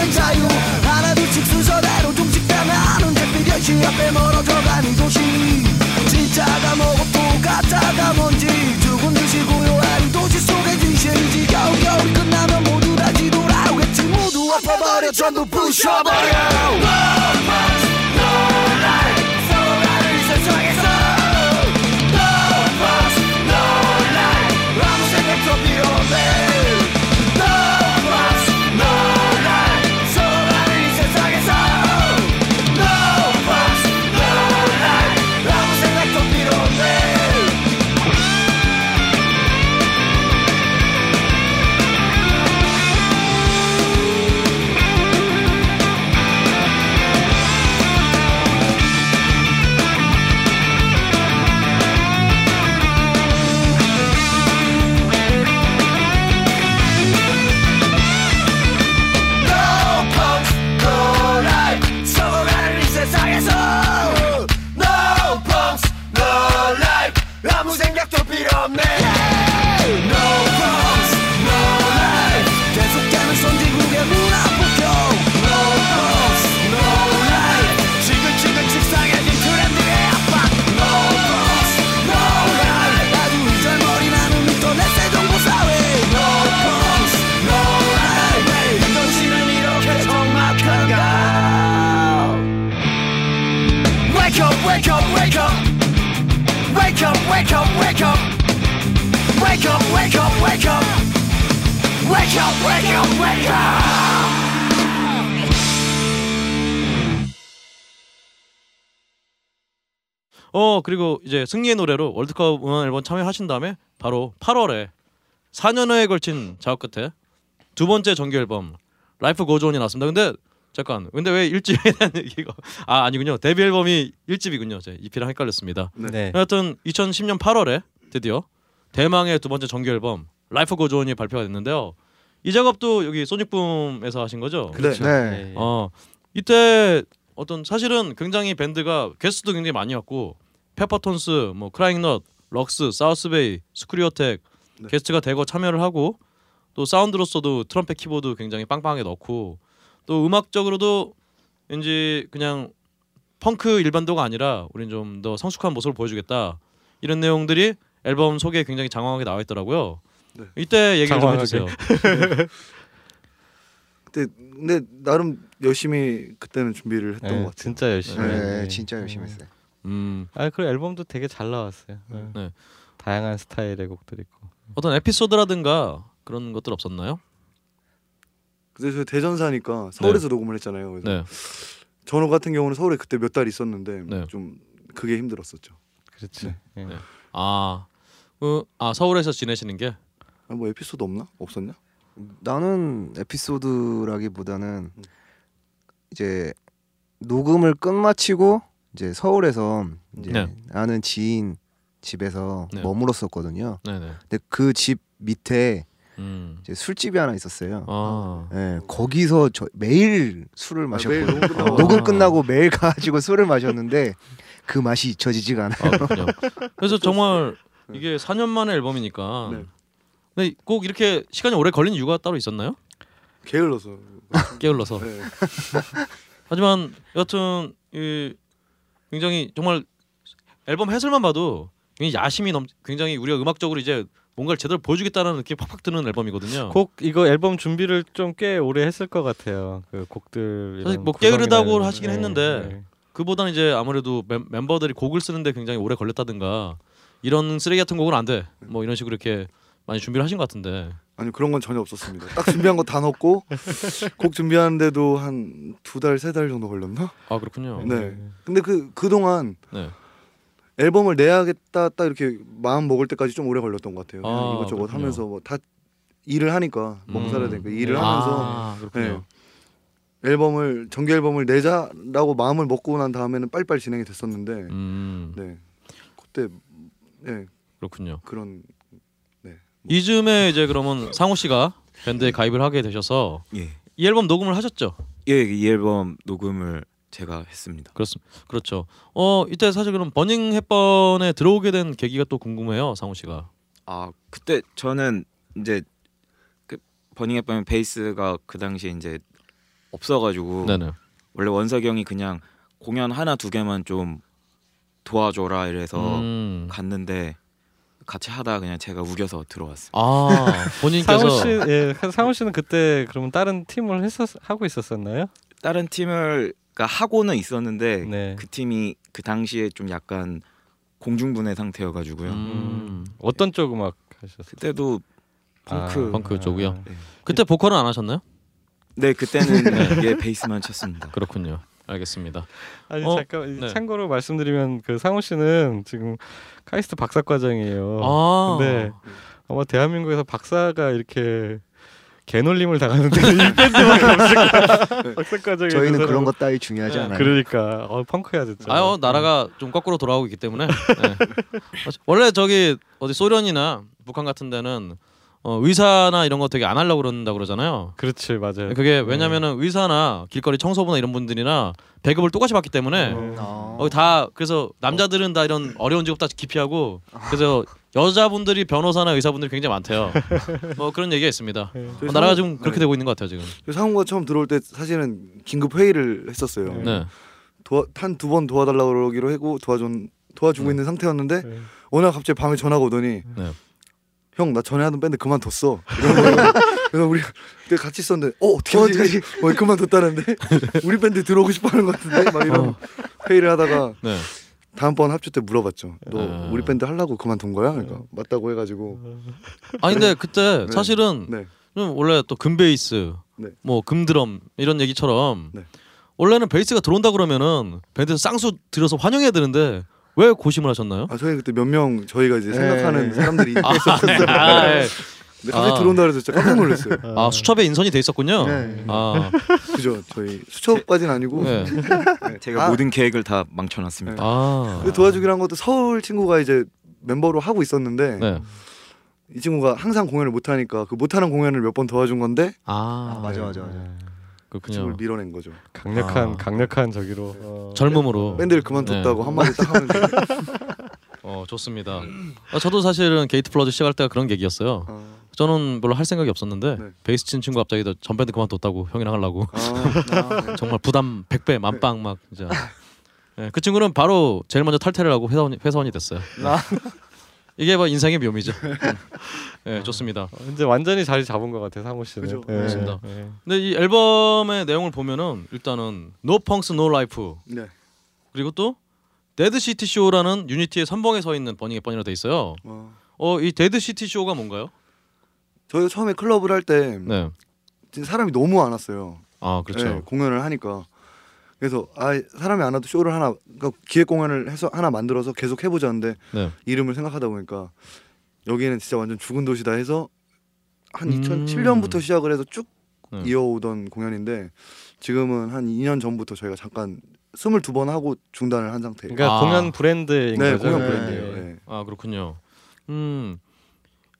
정복된 자유. 하나둘씩 순서대로 종식당하는 햇빛 현실 앞에 멀어져 가는 도시. 진짜가 뭐고 또 가짜가 뭔지. 죽은 듯이 고요한 도시 속의 진실이지 겨우겨우 끝나면 모두 다 뒤돌아오겠지. 모두 엎어버려. 전부 부셔버려 승리의 노래로 월드컵 응원 앨범 참여하신 다음에 바로 8월에 4년여에 걸친 작업 끝에 두 번째 정규 앨범 Life Goes On이 나왔습니다. 근데 잠깐 근데 왜 1집에 대한 얘기가 아 아니군요 데뷔 앨범이 1집이군요. 제 EP랑 헷갈렸습니다. 네. 하여튼 2010년 8월에 드디어 대망의 두 번째 정규 앨범 Life Goes On이 발표가 됐는데요. 이 작업도 여기 소닉붐에서 하신 거죠? 그렇죠. 네. 예. 어 이때 어떤 사실은 굉장히 밴드가 게스트도 굉장히 많이 왔고 페퍼톤스, 뭐 크라잉넛, 럭스, 사우스베이, 스크류어택 네. 게스트가 대거 참여를 하고 또 사운드로서도 트럼펫 키보드 굉장히 빵빵하게 넣고 또 음악적으로도 왠지 그냥 펑크 일변도가 아니라 우린 좀 더 성숙한 모습을 보여주겠다 이런 내용들이 앨범 소개에 굉장히 장황하게 나와 있더라고요. 네. 이때 얘기를 좀 장황하게. 해주세요. 근데 근데 나름 열심히 그때는 준비를 했던 네, 것 같아요. 진짜 열심히. 네, 네. 진짜 열심히 했어요. 음, 아 그리고 앨범도 되게 잘 나왔어요. 네. 네. 다양한 스타일의 곡들 있고. 어떤 에피소드라든가 그런 것들 없었나요? 그래서 저희 대전 사니까 서울에서 녹음을 했잖아요. 그래서 네. 전호 같은 경우는 서울에 그때 몇 달 있었는데 네. 좀 그게 힘들었었죠. 그렇지. 예. 네. 아, 그, 아 서울에서 지내시는 게 아, 뭐 에피소드 없나? 없었냐? 나는 에피소드라기보다는 이제 녹음을 끝마치고 이제 서울에서 이제 네. 아는 지인 집에서 네. 머물었었거든요. 네네. 근데 그 집 밑에 음. 이제 술집이 하나 있었어요. 아. 예, 거기서 저 매일 술을 아, 마셨고 녹음 끝나고. 녹음 끝나고 매일 가지고 술을 마셨는데 그 맛이 잊혀지지가 않아. 아. 그래서 정말 이게 4년 만에 앨범이니까. 네. 근데 꼭 이렇게 시간이 오래 걸린 이유가 따로 있었나요? 게을러서. 게을러서. 네. 하지만 여하튼 이 굉장히 정말 앨범 해설만 봐도 굉장히 야심이 넘 굉장히 우리가 음악적으로 이제 뭔가를 제대로 보여주겠다는 느낌이 팍팍 드는 앨범이거든요. 곡 이거 앨범 준비를 좀 꽤 오래 했을 것 같아요. 그 곡들 사실 뭐 게으르다고 하시긴 네, 했는데 네. 그보다는 이제 아무래도 멤, 멤버들이 곡을 쓰는데 굉장히 오래 걸렸다든가 이런 쓰레기 같은 곡은 안 돼. 뭐 이런 식으로 이렇게 많이 준비를 하신 것 같은데. 아니 그런 건 전혀 없었습니다. 딱 준비한 거 다 넣고 곡 준비하는데도 한 두 달 세 달 정도 걸렸나? 아 그렇군요. 네. 근데 그 그 동안 네. 앨범을 내야겠다 딱 이렇게 마음 먹을 때까지 좀 오래 걸렸던 것 같아요. 아, 이것저것 그렇군요. 하면서 뭐 다 일을 하니까 먹고 살아야 되니까 일을 음. 하면서 아, 그렇군요. 앨범을 정규 앨범을 내자라고 마음을 먹고 난 다음에는 빨리빨리 진행이 됐었는데 음. 네 그때 네 그렇군요. 그런 네 이즈음에 이제 그러면 상호 씨가 밴드에 가입을 하게 되셔서 예. 이 앨범 녹음을 하셨죠? 예, 이 앨범 녹음을 제가 했습니다. 그렇습니다. 그렇죠. 어 이때 사실 그럼 버닝 햇번에 들어오게 된 계기가 또 궁금해요, 상호 씨가. 아 그때 저는 이제 그 버닝 앱하면 베이스가 그 당시에 이제 없어가지고 네네. 원래 원석이 형이 그냥 공연 하나 두 개만 좀 도와줘라 이래서 음. 갔는데 같이 하다 그냥 제가 우겨서 들어왔어요. 아 본인께서 상호 씨, 예, 상호 씨는 그때 그러면 다른 팀을 했었 하고 있었었나요? 다른 팀을 그러니까 하고는 있었는데 네. 그 팀이 그 당시에 좀 약간 공중분해 상태여가지고요. 음, 어떤 쪽 음악 하셨어요? 그때도 펑크. 아, 펑크 쪽이요. 아, 네. 그때 보컬은 안 하셨나요? 네 그때는 예 베이스만 쳤습니다. 그렇군요. 알겠습니다. 아니 어, 잠깐 네. 참고로 말씀드리면 그 상호 씨는 지금 카이스트 박사 과정이에요. 아, 근데 아마 대한민국에서 박사가 이렇게 개놀림을 당하는데 이 밴드밖에 없을 거야. 박사 과정에 저희는 있는 그런 사람은. 것 따위 중요하지 네. 않아요. 그러니까 어, 펑크야 진짜. 아유 나라가 좀 거꾸로 돌아오고 있기 때문에 네. 원래 저기 어디 소련이나 북한 같은 데는 어, 의사나 이런 거 되게 안 하려고 그런다 그러잖아요. 그렇지 맞아요. 그게 왜냐면은 의사나 길거리 청소부나 이런 분들이나 배급을 똑같이 받기 때문에 네. 아. 어, 다 그래서 남자들은 다 이런 어려운 직업 다 기피하고 그래서 여자분들이 변호사나 의사분들이 굉장히 많대요. 뭐 그런 얘기가 있습니다. 네. 어, 나라가 지금 그렇게 되고 있는 것 같아요 지금. 상호가 처음 들어올 때 사실은 긴급 회의를 했었어요. 네. 한두 번 도와달라고 그러기로 하고 도와준 도와주고 있는 상태였는데 네. 어느 날 갑자기 밤에 전화가 오더니 네. 형 나 전에 하던 밴드 그만뒀어. 그래서 우리 그때 같이 있었는데 어 어떻게 하지? 어 그만뒀다는데 우리 밴드 들어오고 싶어하는 것 같은데 막 이런 어. 회의를 하다가 네. 다음번 합주 때 물어봤죠. 너 아. 우리 밴드 하려고 그만둔 거야? 그러니까 맞다고 해가지고 아니 근데 그때 네. 사실은 네. 좀 원래 또 금베이스, 네. 뭐 금드럼 이런 얘기처럼 네. 원래는 베이스가 들어온다 그러면은 밴드에서 쌍수 들여서 환영해야 되는데 왜 고심을 하셨나요? 아 저희 그때 몇 명 저희가 이제 네. 생각하는 사람들이 아, 있었어요. 아, 예. 근데 갑자기 아. 들어온다 그래서 진짜 깜짝 놀랐어요. 아 수첩에 인선이 돼 있었군요. 네. 아, 그죠? 저희 수첩까지는 아니고 네. 제가 아. 모든 계획을 다 망쳐놨습니다. 아, 근데 도와주기로 한 것도 서울 친구가 이제 멤버로 하고 있었는데 네. 이 친구가 항상 공연을 못 하니까 그 못하는 공연을 몇 번 도와준 건데 아, 아, 맞아 맞아 맞아. 그. 친구를 밀어낸 거죠. 강력한 아. 강력한 저기로 어, 젊음으로. 밴드를 그만뒀다고 네. 한마디 딱 하면 돼. 어 좋습니다. 아, 저도 사실은 게이트 플라워즈 시작할 때가 그런 계기였어요. 아, 저는 별로 할 생각이 없었는데 네. 베이스 친 친구 가 갑자기 너 전 밴드 그만뒀다고 형이랑 하려고 아, 아, 네. 정말 부담 100배 만빵 막 진짜. 예, 그 친구는 바로 제일 먼저 탈퇴를 하고 회사원이, 회사원이 됐어요. 이게 뭐 인생의 묘미죠. 예, 좋습니다. 어, 이제 완전히 자리 잡은 것 같아요 상호 씨는. 그죠. 예, 맞습니다. 예. 근데 이 앨범의 내용을 보면은 일단은 No Punks No Life 네. 그리고 또 Dead City Show라는 unity의 선봉에 서 있는 버닝헵번이라 돼 있어요. 어, 어, 이 Dead City Show가 뭔가요? 저희가 처음에 클럽을 할때 네. 사람이 너무 안 왔어요. 아, 그렇죠. 네, 공연을 하니까 그래서 아 사람이 안 와도 쇼를 하나 그러니까 기획 공연을 해서 하나 만들어서 계속 해보자는데 네. 이름을 생각하다 보니까 여기는 진짜 완전 죽은 도시다 해서 한 음. 2007년부터 시작을 해서 쭉 네. 이어오던 공연인데 지금은 한 2년 전부터 저희가 잠깐 22번 하고 중단을 한 상태예요. 그러니까 아. 공연 브랜드인 네, 거죠. 공연 예, 브랜드예요. 예. 네. 아 그렇군요. 음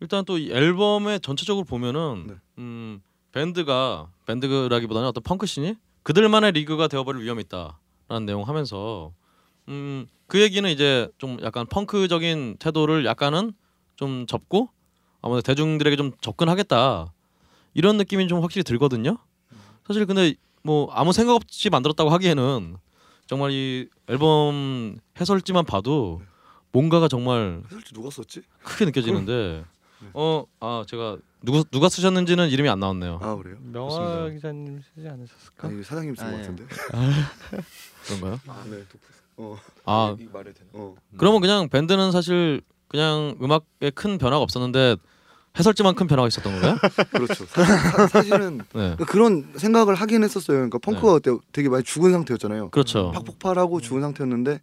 일단 또 이 앨범의 전체적으로 보면은 네. 음 밴드가 밴드라기보다는 어떤 펑크 씬이 그들만의 리그가 되어버릴 위험이 있다라는 내용 하면서 음 그 얘기는 이제 좀 약간 펑크적인 태도를 약간은 좀 접고 아무래도 대중들에게 좀 접근하겠다 이런 느낌이 좀 확실히 들거든요. 사실 근데 뭐 아무 생각 없이 만들었다고 하기에는 정말 이 앨범 해설지만 봐도 뭔가가 정말 해설지 누가 썼지? 크게 느껴지는데 어 아 제가 누구 누가 쓰셨는지는 이름이 안 나왔네요. 아 그래요? 명화 그렇습니다. 기자님 쓰지 않으셨을까? 아니 사장님 쓴것 아니에요. 같은데. 그런가요? 네. 어. 아이 말해도 되나? 어. 그러면 그냥 밴드는 사실 그냥 음악에 큰 변화가 없었는데 해설지만 큰 변화가 있었던 건가요? 그렇죠. 사, 실 은 네. 그런 생각을 하긴 했었어요. 그러니까 펑크가 그때 되게 많이 죽은 상태였잖아요. 그렇죠. 팍 폭발하고 죽은 상태였는데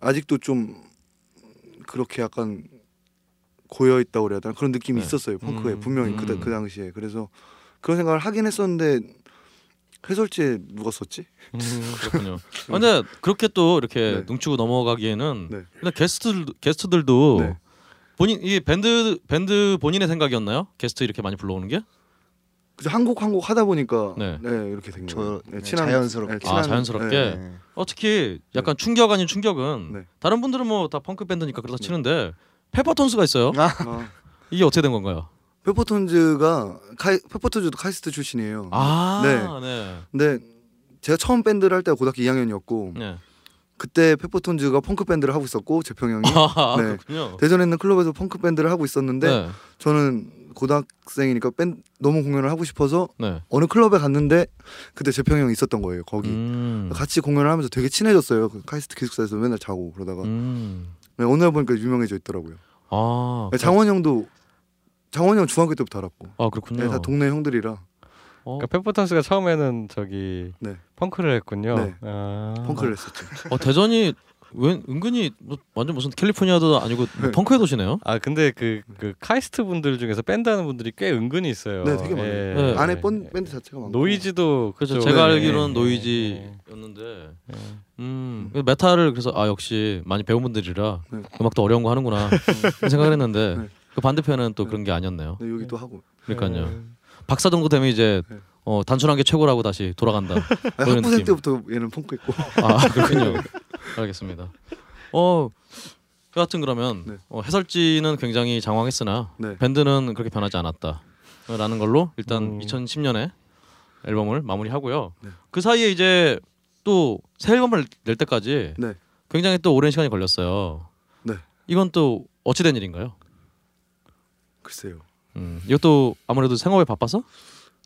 아직도 좀 그렇게 약간 고여 있다고 그래야 되나 그런 느낌이 네. 있었어요. 펑크에 음, 분명히 그, 음. 그 당시에. 그래서 그런 생각을 하긴 했었는데 해설지에 누가 썼지? 그렇군요. 아, 근데 그렇게 또 이렇게 네. 눈치고 넘어가기에는 네. 근데 게스트 게스트들도 네. 본인 이 밴드 밴드 본인의 생각이었나요? 게스트 이렇게 많이 불러오는 게? 그래서 한곡 한 곡 하다 보니까 네. 네, 이렇게 된 저- 거예요. 네, 자연스럽게. 아, 자연스럽게? 네. 네. 어, 특히 약간 충격 아닌 충격은 네. 다른 분들은 뭐 다 펑크 밴드니까 그렇다 네. 치는데 페퍼톤스가 있어요. 아, 이게 어떻게 된 건가요? 페퍼톤스가 카이, 페퍼톤스도 카이스트 출신이에요. 아, 네. 네. 근데 제가 처음 밴드를 할 때가 고등학교 2학년이었고 네. 그때 페퍼톤스가 펑크 밴드를 하고 있었고 재평 형이 아, 네. 그렇군요. 대전에 있는 클럽에서 펑크 밴드를 하고 있었는데 네. 저는 고등학생이니까 밴 너무 공연을 하고 싶어서 네. 어느 클럽에 갔는데 그때 재평 형이 있었던 거예요 거기 음. 같이 공연을 하면서 되게 친해졌어요 그 카이스트 기숙사에서 맨날 자고 그러다가 음. 네, 어느 날 보니까 유명해져 있더라고요 아. 네, 장원 형도 장원 형 중학교 때부터 알았고 아, 그렇군요. 네, 다 동네 형들이라 어, 그러니까 페퍼톤스가 처음에는 저기 네. 펑크를 했군요. 네. 아. 펑크를 했었죠 어, 대전이 웬 은근히 뭐 완전 무슨 캘리포니아도 아니고 뭐 네. 펑크의 도시네요. 아 근데 그, 그 카이스트 분들 중에서 밴드 하는 분들이 꽤 은근히 있어요. 네 되게 많아요 예. 네. 안에 번, 밴드 자체가 많고 노이지도 그렇죠. 그쪽- 제가 네. 알기로는 네. 노이지였는데, 네. 음, 그래서 메탈을 그래서 아 역시 많이 배운 분들이라 네. 음악도 어려운 거 하는구나 이런 생각을 했는데 네. 그 반대편은 또 그런 게 아니었네요. 네, 여기 또 하고 그러니까요. 네. 박사 정도 되면 이제 네. 어, 단순한 게 최고라고 다시 돌아간다. 학부생 느낌. 때부터 얘는 펑크 했고 아 그렇군요. 알겠습니다. 어 여하튼 그러면 네. 어, 해설지는 굉장히 장황했으나 네. 밴드는 그렇게 변하지 않았다라는 걸로 일단 음. 2010년에 앨범을 마무리하고요. 네. 그 사이에 이제 또 새 앨범을 낼 때까지 네. 굉장히 또 오랜 시간이 걸렸어요. 네. 이건 또 어찌 된 일인가요? 글쎄요 음, 이것도 아무래도 생업에 바빠서?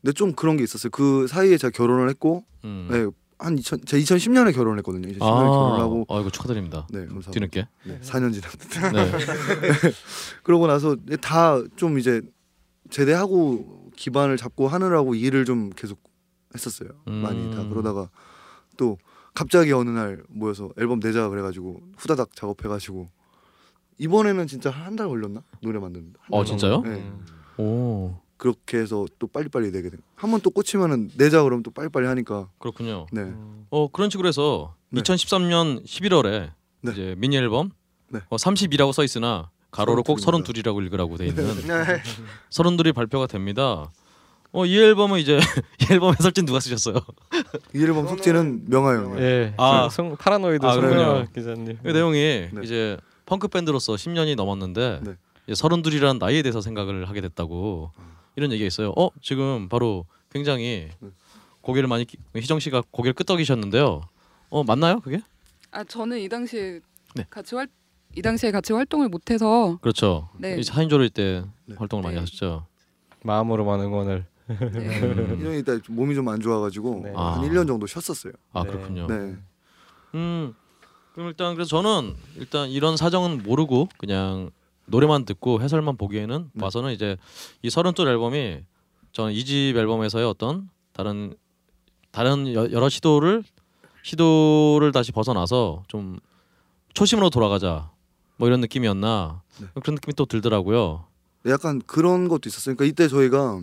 근데 좀 그런 게 있었어요 그 사이에 제가 결혼을 했고 음. 네, 한 2000, 제가 2010년에 결혼을 했거든요 2010년에 결혼을 하고 아, 이고 축하드립니다. 네 감사합니다 뒤늦게. 네, 4년 지났는데 네. 그러고 나서 다 좀 이제 제대하고 기반을 잡고 하느라고 일을 좀 계속 했었어요. 많이 다 음. 그러다가 또 갑자기 어느 날 모여서 앨범 내자 그래가지고 후다닥 작업해가지고 이번에는 진짜 한 달 걸렸나 노래 만드는데. 어, 진짜요? 네. 음. 오 그렇게 해서 또 빨리빨리 내게 된. 한번 또 꽂히면은 내자 그러면 또 빨리빨리 하니까. 그렇군요. 네. 음. 어 그런 식으로 해서 네. 2013년 11월에 네. 이제 미니 앨범 네. 어, 32라고 써 있으나 가로로 꼭 32입니다. 32이라고 읽으라고 돼 있는 네. 32이 발표가 됩니다. 어 이 앨범은 이제 이 앨범 해설진 누가 쓰셨어요? 이 앨범 속지는 형이. 예. 아. 송, 파라노이드 아, 송명하 그렇군요. 기자님. 그 내용이 네. 이제 펑크 밴드로서 10년이 넘었는데 네. 이제 32이라는 나이에 대해서 생각을 하게 됐다고 이런 얘기가 있어요. 어 지금 바로 굉장히 네. 고개를 많이 끼- 희정 씨가 고개를 끄덕이셨는데요. 어 맞나요 그게? 아 저는 이 당시에 네. 같이 활 이 당시에 같이 활동을 못해서 그렇죠. 네. 이 사인조를 때 네. 활동을 많이 네. 하셨죠. 마음으로만 응원을. 네. 음. 이 형이 일단 몸이 좀 안 좋아가지고 네. 아. 한 1년 정도 쉬었었어요. 아 네. 그렇군요. 네. 음 그럼 일단 그래서 저는 일단 이런 사정은 모르고 그냥 노래만 듣고 해설만 보기에는 네. 봐서는 이제 이 서른 쪽 앨범이 저는 이 집 앨범에서의 어떤 다른 다른 여, 여러 시도를 시도를 다시 벗어나서 좀 초심으로 돌아가자 뭐 이런 느낌이었나 네. 그런 느낌이 또 들더라고요. 약간 그런 것도 있었어요. 그러니까 이때 저희가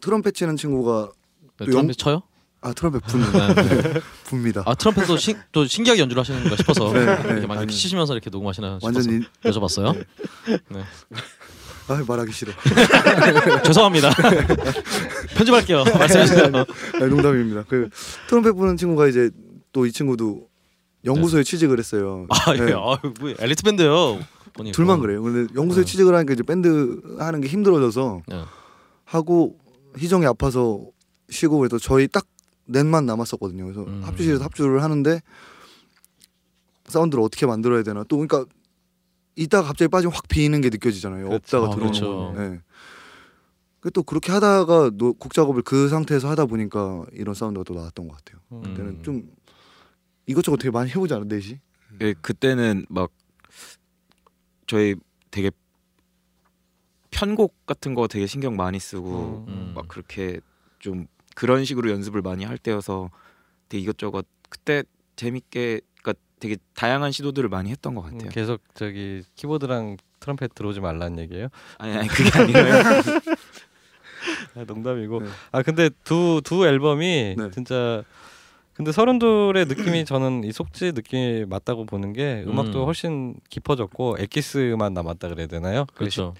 트럼펫 치는 친구가 네, 또 트럼펫 쳐요? 아 트럼펫 부는 네, 네. 붑니다. 아 트럼펫도 신, 또 신기하게 연주를 하시는가 싶어서 네, 네. 이렇게 많이 아니. 치시면서 이렇게 녹음하시나 싶어서 완전 인, 여쭤봤어요. 아 말하기 싫어. 죄송합니다. 편집할게요. 말씀해주세요. 아니, 농담입니다. 그 트럼펫 부는 친구가 이제 또 이 친구도 연구소에 취직을 했어요. 아, 예. 네. 아, 뭐 엘리트 밴드요. 보니까. 둘만 그래요. 근데 연구소에 네. 취직을 하니까 이제 밴드 하는 게 힘들어져서 네. 하고 희정이 아파서 쉬고 그래서 저희 딱 넷만 남았었거든요. 그래서 음. 합주실에서 합주를 하는데 사운드를 어떻게 만들어야 되나 또 그러니까 이따가 갑자기 빠지면 확 비는 게 느껴지잖아요. 그렇죠. 없다가 아, 들어오는 그렇죠. 거. 네. 그또 그렇게 하다가 노- 곡 작업을 그 상태에서 하다 보니까 이런 사운드가 또 나왔던 것 같아요. 음. 그때는 좀 이것저것 되게 많이 해보지 않아 넷이? 예, 그때는 막 저희 되게 편곡 같은 거 되게 신경 많이 쓰고 음. 막 그렇게 좀 그런 식으로 연습을 많이 할 때여서 되게 이것저것 그때 재밌게 그러니까 되게 다양한 시도들을 많이 했던 것 음, 같아요. 계속 저기 키보드랑 트럼펫 들어오지 말라는 얘기예요? 아니 아니 그게 아니고요. 아, 농담이고. 네. 아 근데 두두 앨범이 네. 진짜 근데 서른둘의 느낌이 저는 이 속지 느낌이 맞다고 보는 게 음악도 음. 훨씬 깊어졌고 엑기스만 남았다 그래야 되나요? 그렇죠.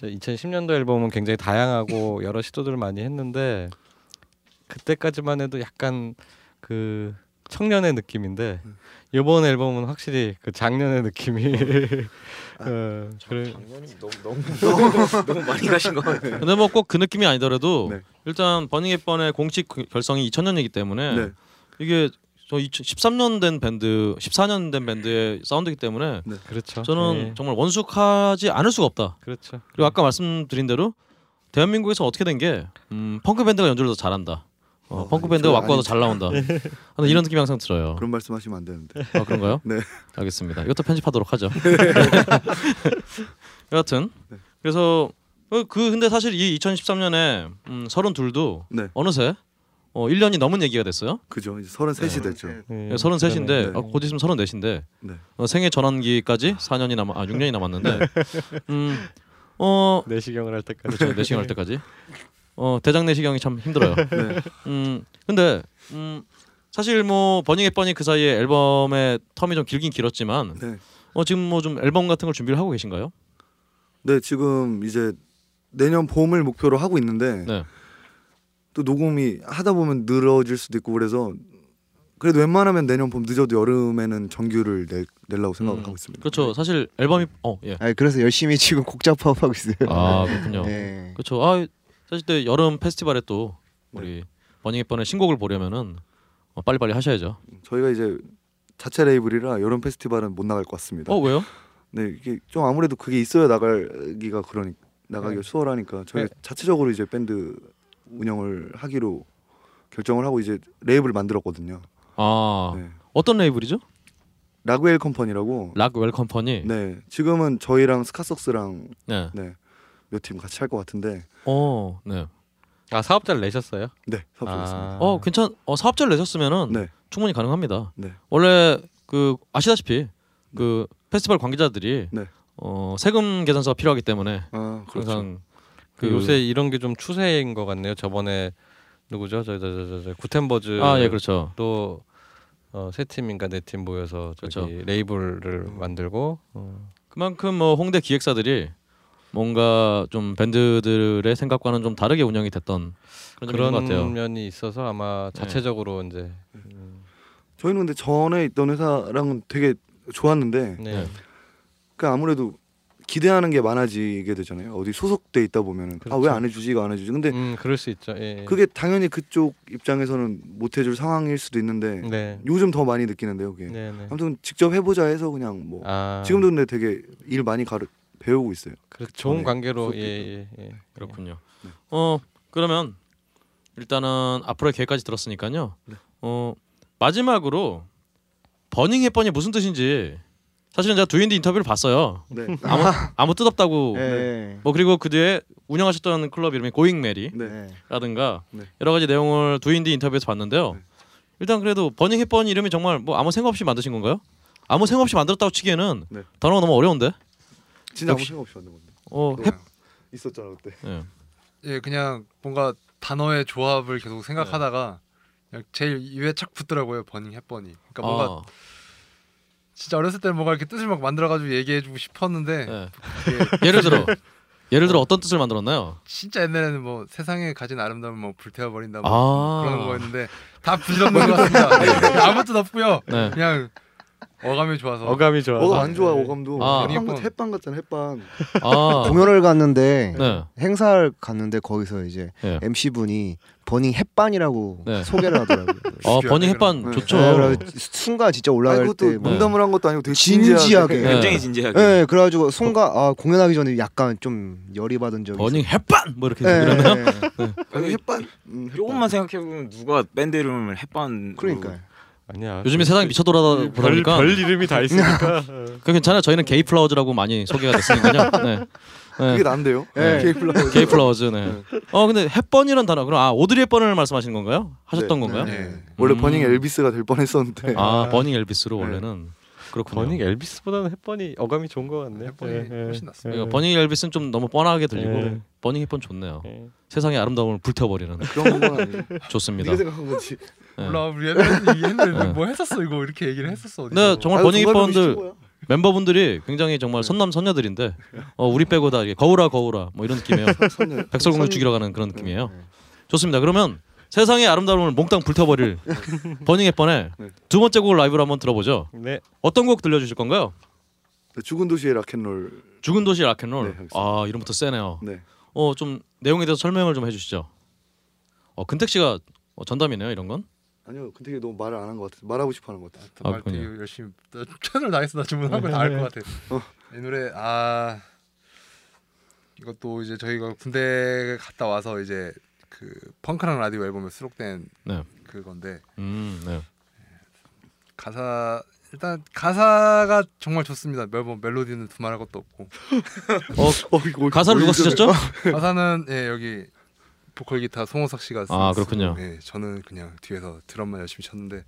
2010년도 앨범은 굉장히 다양하고 여러 시도들을 많이 했는데 그때까지만 해도 약간 그 청년의 느낌인데 이번 앨범은 확실히 그 장년의 느낌이 어, 그래 너무 너무 너무 많이 가신 것 같아요. 근데 뭐 꼭 그 느낌이 아니더라도 네. 일단 버닝 앱번의 공식 그 결성이 2000년이기 때문에 네. 이게 저 13년 된 밴드, 14년 된 밴드의 사운드이기 때문에 그렇죠. 저는 예, 정말 원숙하지 않을 수가 없다. 그렇죠. 그리고 아까 말씀드린 대로 대한민국에서 어떻게 된게 음, 펑크 밴드가 연주를 더 잘한다. 어, 어, 펑크 왁구가 더 아니, 잘 나온다. 근데 이런 느낌이 항상 들어요. 그런 말씀하시면 안 되는데. 아 그런가요? 네. 알겠습니다. 이것도 편집하도록 하죠. 여하튼 그래서 어, 그 근데 사실 이 2013년에 음, 32도 네. 어느새 어, 1년이 넘은 얘기가 됐어요. 그죠. 이제 33이 됐죠. 예, 33인데 네. 어, 곧 있으면 34인데 네. 어, 생애 전환기까지 4년이 남아 아 6년이 남았는데 음, 어 내시경을 할 때까지 그렇죠 내시경 할 때까지 어 대장 내시경이 참 힘들어요. 네. 음 근데 음 사실 뭐 버닝 앱 버닝 그 사이에 앨범의 텀이 좀 길긴 길었지만 네. 어 지금 뭐 좀 앨범 같은 걸 준비를 하고 계신가요? 네, 지금 이제 내년 봄을 목표로 하고 있는데 네. 또 녹음이 하다 보면 늘어질 수도 있고 그래서 그래도 웬만하면 내년 봄 늦어도 여름에는 정규를 내, 내려고 생각을 음, 하고 있습니다. 그렇죠. 사실 앨범이 어 예. 아니 그래서 열심히 지금 곡 작업하고 있어요. 아 그렇군요. 네. 그렇죠. 아 사실 때 여름 페스티벌에 또 우리 버닝 앱 번의 신곡을 보려면은 어, 빨리빨리 하셔야죠. 저희가 이제 자체 레이블이라 여름 페스티벌은 못 나갈 것 같습니다. 어 왜요? 네, 이게 좀 아무래도 그게 있어야 나가기가 그러니 나가기가 수월하니까 저희 가 네. 자체적으로 이제 밴드 운영을 하기로 결정을 하고 이제 레이블을 만들었거든요. 아 네. 어떤 레이블이죠? 락웰 컴퍼니라고. 락웰 컴퍼니. 네, 지금은 저희랑 스카석스랑 네. 네, 몇 팀 같이 할 것 같은데. 어 네. 아 사업자를 내셨어요? 네, 사업자였습니다. 아. 어 괜찮. 어 사업자를 내셨으면은 네, 충분히 가능합니다. 네. 원래 그 아시다시피 그 페스티벌 관계자들이 네. 어 세금 계산서가 필요하기 때문에 아, 그렇죠. 항상 그 요새 이런 게 좀 추세인 것 같네요. 저번에 누구죠? 저저저저 구텐버즈 아 예 그렇죠. 또 어, 세 팀인가 네 팀 모여서 저기 그렇죠. 레이블을 만들고 어, 그만큼 뭐 홍대 기획사들이 뭔가 좀 밴드들의 생각과는 좀 다르게 운영이 됐던 그런. 그런 면이 있어서 아마 네. 자체적으로 이제 음, 저희는 근데 전에 있던 회사랑은 되게 좋았는데 네. 네. 그 아무래도 기대하는 게 많아지게 되잖아요. 어디 소속돼 있다 보면은 아 그렇죠. 왜안 해주지 이거 안 해주지. 근데 음 그럴 수 있죠. 예. 그게 당연히 그쪽 입장에서는 못 해줄 상황일 수도 있는데 네. 요즘 더 많이 느끼는데요. 그게. 네, 네. 아무튼 직접 해보자 해서 그냥 뭐 아, 지금도 근데 되게 일 많이 가르 배우고 있어요. 그 좋은 전에 관계로 수업도 예, 예, 예. 그렇군요. 네. 어 그러면 일단은 앞으로의 계획까지 들었으니까요. 네. 어 마지막으로 버닝 햇번이 무슨 뜻인지 사실은 제가 두인디 인터뷰를 봤어요. 네. 아무 아무 뜻없다고. 네. 뭐 그리고 그 뒤에 운영하셨던 클럽 이름이 고잉 메리라든가 네. 네. 여러 가지 내용을 두인디 인터뷰에서 봤는데요. 네. 일단 그래도 버닝 햇번 이름이 정말 뭐 아무 생각 없이 만드신 건가요? 아무 생각 없이 만들었다고 치기에는 네. 단어가 너무 어려운데. 진짜 아무 생각 없이 만든 건데. 어, 햇 있었잖아 그때. 예. 예, 그냥 뭔가 단어의 조합을 계속 생각하다가 그냥 제일 입에 착 붙더라고요. 버닝 햇버니. 그러니까 뭔가 아, 진짜 어렸을 때 뭔가 이렇게 뜻을 막 만들어가지고 얘기해주고 싶었는데 예. 이게 예를 들어 예를 들어 어떤 뜻을 만들었나요? 진짜 옛날에는 뭐 세상에 가진 아름다움을 뭐 불태워 버린다 아. 뭐 그런 거였는데 다 부질없는 것 같습니다. 네, 아무 뜻 없고요. 네. 그냥 어감이 좋아서 어감이 좋아. 어감 안 좋아 어감도 아. 햇반 같 햇반 같잖아 햇반 아, 공연을 갔는데 네. 행사를 갔는데 거기서 이제 네. MC 분이 버닝 햇반이라고 네. 소개를 하더라고요. 어, 버닝 햇반 네. 좋죠. 네, 그래서 순간 진짜 올라갈 그것도 때 뭐- 농담을 한 것도 아니고 되게 진지하게. 네. 굉장히 진지하게. 네, 그래가지고 순간 아, 공연하기 전에 약간 좀 열이 받은 적이 버닝 햇반 뭐 이렇게 있어요. 그러나요? 네, 네. 아니, 햇반 음, 햇반. 조금만 생각해 보면 누가 밴드 이름을 햇반 그러니까요. 아니야. 요즘에 세상이 미쳐 돌아다 별, 보니까 별 이름이 다 있으니까. 그 괜찮아요. 저희는 게이 플라워즈라고 많이 소개가 됐으니까요. 네. 그게 네. 난데요 네. 케이플라워 게이 플라워즈. 네. 어 근데 햇번이란 단어 그럼 아 오드리 헵번을 말씀하시는 건가요? 하셨던 네. 건가요? 네. 원래 음. 버닝 엘비스가 될 뻔했었는데 아 버닝 엘비스로 네. 원래는 그렇군요. 버닝 엘비스보다는 헵번이 어감이 좋은 것 같네. 헵번이 예, 예. 훨씬 낫습니다. 그러니까 버닝 엘비스는 좀 너무 뻔하게 들리고 네. 버닝 헵번 좋네요. 예. 세상의 아름다움을 불태워버리는 그런 건 아니고 좋습니다. 네가 생각한 거지 네. 몰라 우리 옛날에 네. 뭐 했었어 이거 이렇게 얘기를 했었어. 어디서. 네, 정말 아유, 버닝 헵번들. 멤버분들이 굉장히 정말 선남 선녀들인데 어, 우리 빼고 다 이게 거울아 거울아 뭐 이런 느낌이에요. 백설공주 선- 죽이러 가는 그런 느낌이에요. 좋습니다. 그러면 세상의 아름다움을 몽땅 불태워버릴 버닝 헵번의 네. 두 번째 곡을 라이브로 한번 들어보죠. 네. 어떤 곡 들려주실 건가요? 네, 죽은 도시의 락앤롤 죽은 도시 락앤롤. 네. 아 이름부터 세네요. 네 어좀 내용에 대해서 설명을 좀 해주시죠. 어 근택 씨가 어, 전담이네요 이런 건. 아니요 근데 너무 말을 안 한 것 같아 말하고 싶어 하는 것 같아 아, 말 되게. 열심히 나 최선을 다해서 나 주문한 거다알 것 같아. 어. 이 노래 아 이것도 이제 저희가 군대 갔다 와서 이제 그 펑크랑 라디오 앨범에 수록된 네. 그건데 음 네. 가사 일단 가사가 정말 좋습니다. 멜범 멜로디는 두말할 것도 없고 어, 이거 가사를 누가 쓰셨죠? 가사는 예 여기 보컬 기타 송원석 씨가 아, 쓰- 그렇군요. 쓰고, 예 저는 그냥 뒤에서 드럼만 열심히 쳤는데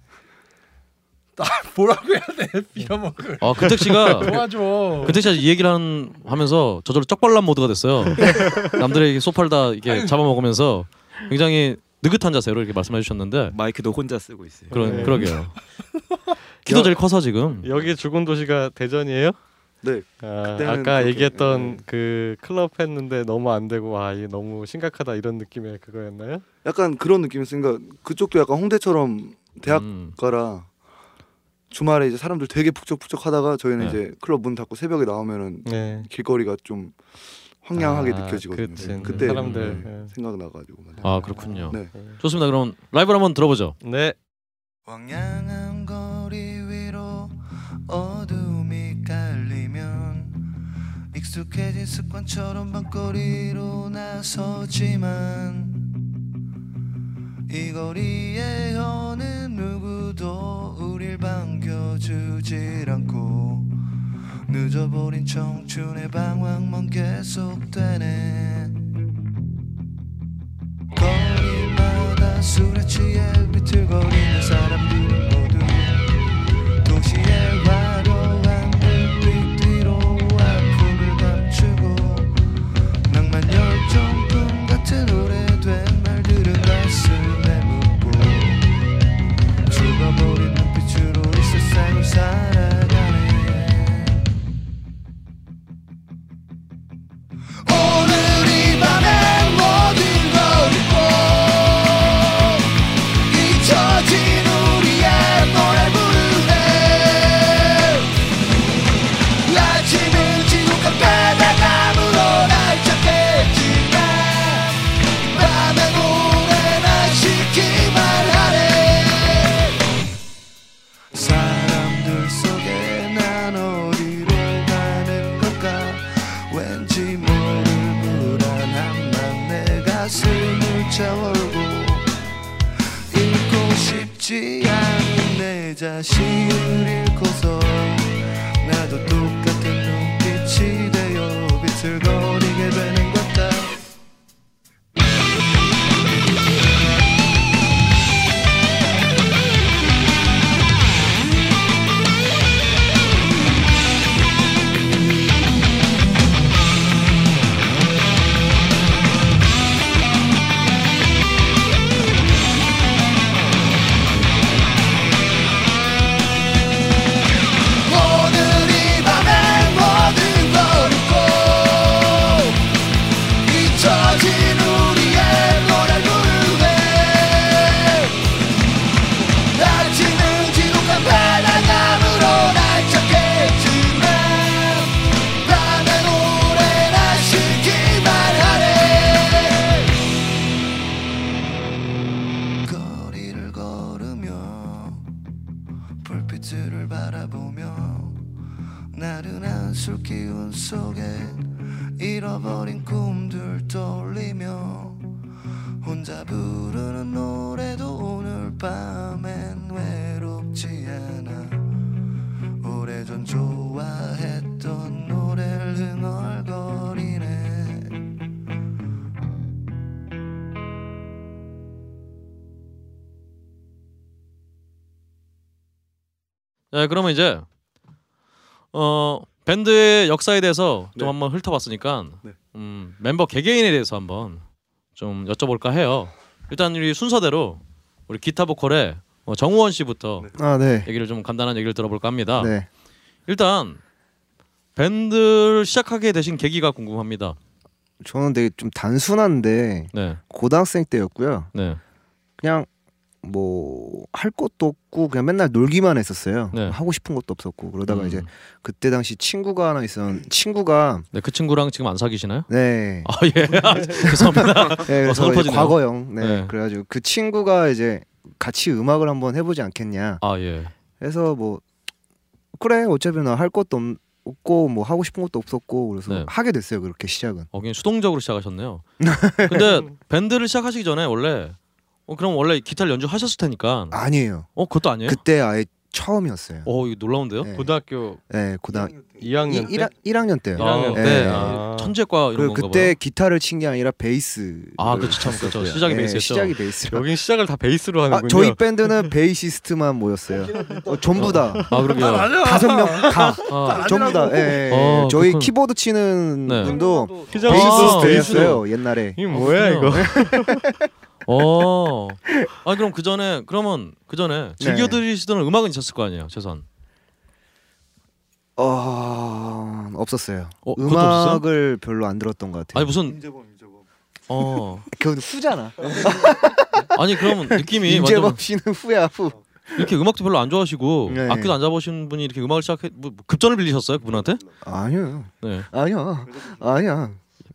나 뭐라고 해야 돼 빌어먹을 어 근택 씨가 도와줘. 근택 씨가 이 얘기를 한, 하면서 저절로 쩍발람 모드가 됐어요. 남들의 소파를 다 이게 잡아먹으면서 굉장히 느긋한 자세로 이렇게 말씀해 주셨는데 마이크도 혼자 쓰고 있어요. 그런 네. 그러게요. 키도 제일 커서 지금 여기 죽은 도시가 대전이에요? 네 아, 그렇게, 얘기했던 예. 그 클럽 했는데 너무 안 되고 아 이게 너무 심각하다 이런 느낌의 그거였나요? 약간 그런 느낌이었으니까 그쪽도 약간 홍대처럼 음, 대학가라 주말에 이제 사람들 되게 북적북적 하다가 저희는 네. 이제 클럽 문 닫고 새벽에 나오면은 네. 길거리가 좀 황량하게 아, 느껴지거든요 그치. 네, 그때 사람들, 음, 예. 생각나가지고 아 그렇군요. 네. 좋습니다. 그럼 라이브를 한번 들어보죠. 네. 황량한 거리 위로 어둠이 깔리면 익숙해진 습관처럼 밤거리로 나서지만 이 거리에 어느 누구도 우릴 반겨주질 않고 늦어버린 청춘의 방황만 계속되네. 거리마다 술에 취해 비틀거리는 사람들은 모두 도시의 화려 내 네, 그러면 이제 어 밴드의 역사에 대해서 좀 네. 한번 훑어봤으니까 네. 음, 멤버 개개인에 대해서 한번 좀 여쭤볼까 해요. 일단 우리 순서대로 우리 기타 보컬의 어, 정우원 씨부터 아 네. 얘기를 좀 간단한 얘기를 들어볼까 합니다. 네. 일단 밴드를 시작하게 되신 계기가 궁금합니다. 저는 되게 좀 단순한데 네, 고등학생 때였고요. 네, 그냥 뭐 할 것도 없고 그냥 맨날 놀기만 했었어요. 네. 하고 싶은 것도 없었고 그러다가 음. 이제 그때 당시 친구가 하나 있었 친구가 네, 그 친구랑 지금 안 사귀시나요? 네. 아 예, 아, 죄송합니다. 네, 어, 그래서 서글퍼지네요. 과거형. 네. 네. 그래가지고 그 친구가 이제 같이 음악을 한번 해보지 않겠냐. 아 예, 해서 뭐 그래 어차피 나 할 것도 없- 없고 뭐 하고 싶은 것도 없었고 그래서 네. 하게 됐어요 그렇게 시작은. 어, 그냥 수동적으로 시작하셨네요. 근데 밴드를 시작하시기 전에 원래 어, 그럼 원래 기타를 연주하셨을 테니까 아니에요. 어 그것도 아니에요? 그때 아예 처음이었어요. 어 이거 놀라운데요? 네. 고등학교 네, 고등 2학년 때 1, 1학년 때요. 아, 1학년 때 때. 아, 천재과 이런 그리고 건가 그때 봐요. 기타를 친 게 아니라 베이스. 아 그렇죠 참 그렇죠 시작이 네, 베이스였죠. 시작이 베이스. 여긴 시작을 다 베이스로 아, 하는군요. 저희 밴드는 베이시스트만 모였어요. 어, 전부 다 아 그러게요. 다섯 명 다. 아, 전부 다. 예, 예. 어, 저희 그렇군. 키보드 치는 네. 분도 아, 베이시스트였어요 옛날에. 이 뭐야 이거? 어. 아 그럼 그 전에 그러면 그 전에 즐겨 네. 들으시던 음악은 있었을 거 아니에요, 최선. 어 없었어요. 어? 음악을 별로 안 들었던 것 같아요. 아니 무슨 임재범 임재범 어 그건 후잖아. 아니 그러면 느낌이 완전 임재범 씨는 후야 후. 이렇게 음악도 별로 안 좋아하시고 네. 악기도 안 잡으신 분이 이렇게 음악을 시작해 뭐 급전을 빌리셨어요 그분한테? 아니요, 네. 아니야, 아니야.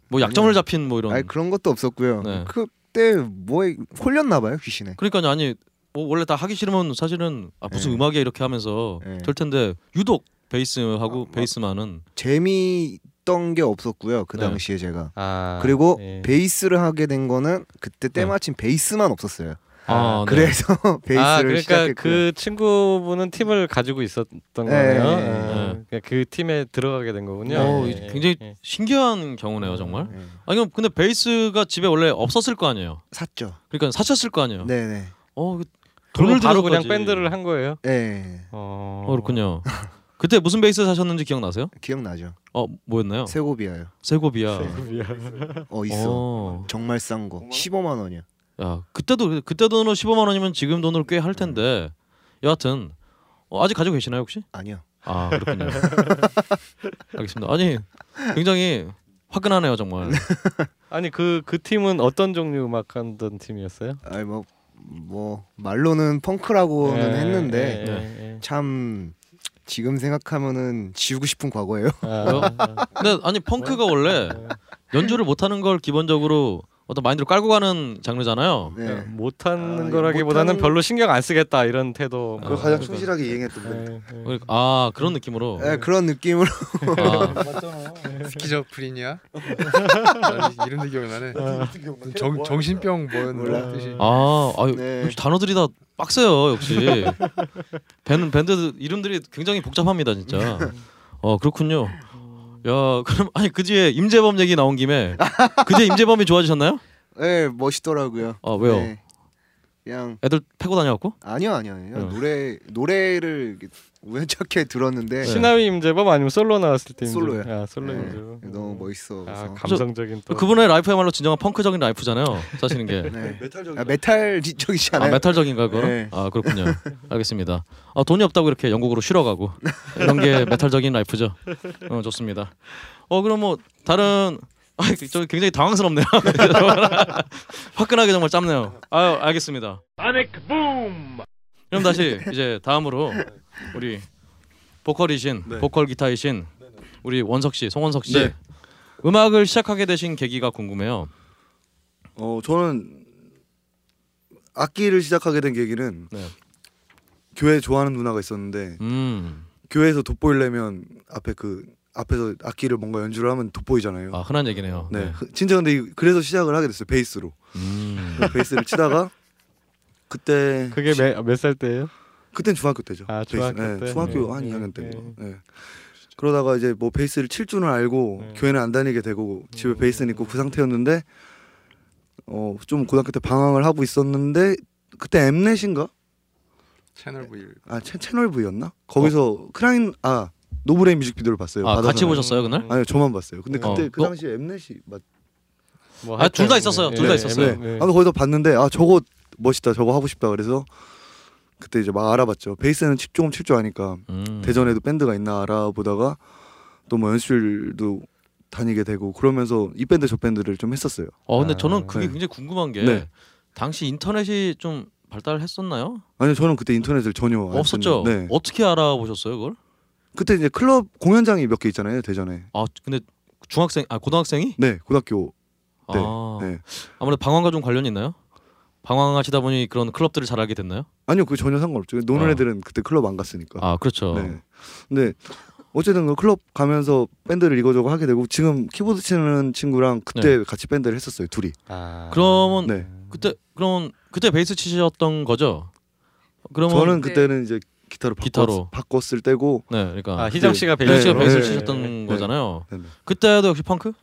뭐 약점을 잡힌 뭐 이런. 아니 그런 것도 없었고요. 네. 그 때 뭐에 홀렸나 봐요 귀신에. 그러니까요 아니 뭐 원래 다 하기 싫으면 사실은 아 무슨 네. 음악이야 이렇게 하면서 네. 될 텐데 유독 베이스하고 베이스만은 재미 있던 게 없었고요 그 네. 당시에 제가. 아, 그리고 예. 베이스를 하게 된 거는 그때 네. 때마침 베이스만 없었어요. 아, 네. 그래서 베이스를 아 그러니까 시작했고요. 그 친구분은 팀을 가지고 있었던 네. 거네요. 네. 아, 그러니까 그 팀에 들어가게 된 거군요. 어, 예, 굉장히 예. 신기한 경우네요 정말. 네. 아니 그럼 근데 베이스가 집에 원래 없었을 거 아니에요. 샀죠. 그러니까 사셨을 거 아니에요. 네 네. 어 그- 돈을 바로. 그냥 밴드를 한 거예요. 네. 어, 어 그렇군요. 그때 무슨 베이스 사셨는지 기억나세요? 기억나죠. 어 뭐였나요? 세고비아요. 세고비아. 어 있어. 어. 정말 싼 거. 15만 원이야. 야 그때도 그때 돈으로 15만 원이면 지금 돈으로 꽤 할 텐데 여하튼 어, 아직 가지고 계시나요 혹시? 아니요. 아 그렇군요. 알겠습니다. 아니 굉장히 화끈하네요 정말. 아니 그그 팀은 어떤 종류 음악 하던 팀이었어요? 아니 뭐뭐 말로는 펑크라고는 예, 했는데 예, 예, 예. 참 지금 생각하면은 지우고 싶은 과거예요. 아, 근데 아니 펑크가 원래 연주를 못하는 걸 기본적으로 어떤 마인드로 깔고 가는 장르잖아요. 네. 못하는 아, 거라기보다는 못하는- 별로 신경 안 쓰겠다 이런 태도. 아, 그거 가장 그러니까. 충실하게 이행했던 분. 예, 예. 그러니까- 아 그런 느낌으로. 네, 그런 느낌으로 아, 스키저프린이야? 아니, 이름도 기억나네. 정 정신병 뭐였는 뜻이. 아, 아유, 네. 역시 단어들이 다 빡세요 역시. 밴드 밴드 이름들이 굉장히 복잡합니다 진짜. 어 그렇군요. 야 그럼 아니 그지에 임재범 얘기 나온 김에 그제 임재범이 좋아지셨나요? 네, 멋있더라고요. 아 왜요? 네. 그냥 애들 패고 다녀갖고? 아니요 아니요 아니요. 어. 노래 노래를 우연찮게 들었는데 시나위 임재범 아니면 솔로 나왔을 때 솔로요. 임재범? 아 솔로 네, 임재범. 너무 멋있어. 아. 감성적인 또. 그분의 라이프야말로 진정한 펑크적인 라이프잖아요. 사시는 게. 네. 메탈적인 아, 메탈적이잖아요. 아 메탈적인가 그거? 네. 아 그렇군요. 알겠습니다. 아 돈이 없다고 이렇게 영국으로 쉬러 가고 이런 게 메탈적인 라이프죠. 어 좋습니다. 어 그럼 뭐 다른 아 저 굉장히 당황스럽네요. 화끈하게 정말 짧네요. 아 알겠습니다. 그럼 다시 이제 다음으로 우리 보컬이신 네. 보컬 기타이신 우리 원석 씨, 송원석 씨 네. 음악을 시작하게 되신 계기가 궁금해요. 어 저는 악기를 시작하게 된 계기는 네. 교회 좋아하는 누나가 있었는데 음, 교회에서 돋보이려면 앞에 그 앞에서 악기를 뭔가 연주를 하면 돋보이잖아요. 아 흔한 얘기네요. 네, 흐- 진짜 근데 이- 그래서 시작을 하게 됐어요 베이스로. 음. 베이스를 치다가 그때 그게 몇 살 때예요? 그땐 중학교 때죠. 아, 베이스. 중학교 네, 때? 중학교 네, 한 네, 2학년 네. 때고. 네. 그러다가 이제 뭐 베이스를 칠 줄은 알고 네. 교회는 안 다니게 되고 집에 음. 베이스는 있고 그 상태였는데 어 좀 고등학교 때 방황을 하고 있었는데 그때 엠넷인가? 채널 V 아 채, 채널 V였나? 거기서 크라잉 아 노브레인 뮤직비디오를 봤어요. 아 받아서. 같이 보셨어요 그날? 아니요 저만 봤어요. 근데 어. 그때 그 어? 당시에 엠넷이 맞. 뭐 아, 둘다 하여튼, 있었어요. 네, 둘 다 네, 있었어요. 네, 네. 아무튼 거기서 봤는데 아 저거 멋있다. 저거 하고 싶다. 그래서 그때 이제 막 알아봤죠. 베이스는 치- 조금 칠 줄 아니까 음. 대전에도 밴드가 있나 알아보다가 또 뭐 연습실도 다니게 되고 그러면서 이 밴드 저 밴드를 좀 했었어요. 어 근데 아, 저는 그게 네. 굉장히 궁금한 게 네. 당시 인터넷이 좀 발달했었나요? 아니요 저는 그때 인터넷을 전혀 안 없었죠. 썼는데, 네. 어떻게 알아보셨어요 그걸? 그때 이제 클럽 공연장이 몇 개 있잖아요 대전에. 아 근데 중학생 아 고등학생이? 네 고등학교 네, 아 네. 아무래도 방황과 좀 관련이 있나요? 방황하시다 보니 그런 클럽들을 잘 알게 됐나요? 아니요 그 전혀 상관없죠. 노는 아. 애들은 그때 클럽 안 갔으니까. 아 그렇죠. 네. 근데 어쨌든 그 클럽 가면서 밴드를 이거저거 하게 되고 지금 키보드 치는 친구랑 그때 같이 밴드를 했었어요 둘이. 아. 그러면 네. 그때 그럼 그때 베이스 치셨던 거죠? 그러면 저는 네. 그때는 이제 기타로 바꿨, 기타로. 바꿨 을 때고 네 그러니까 아 희정 씨가 베이스 씨가? 베이스를 네, 치셨던 네, 거잖아요. 네, 네. 그때도 역시 펑크?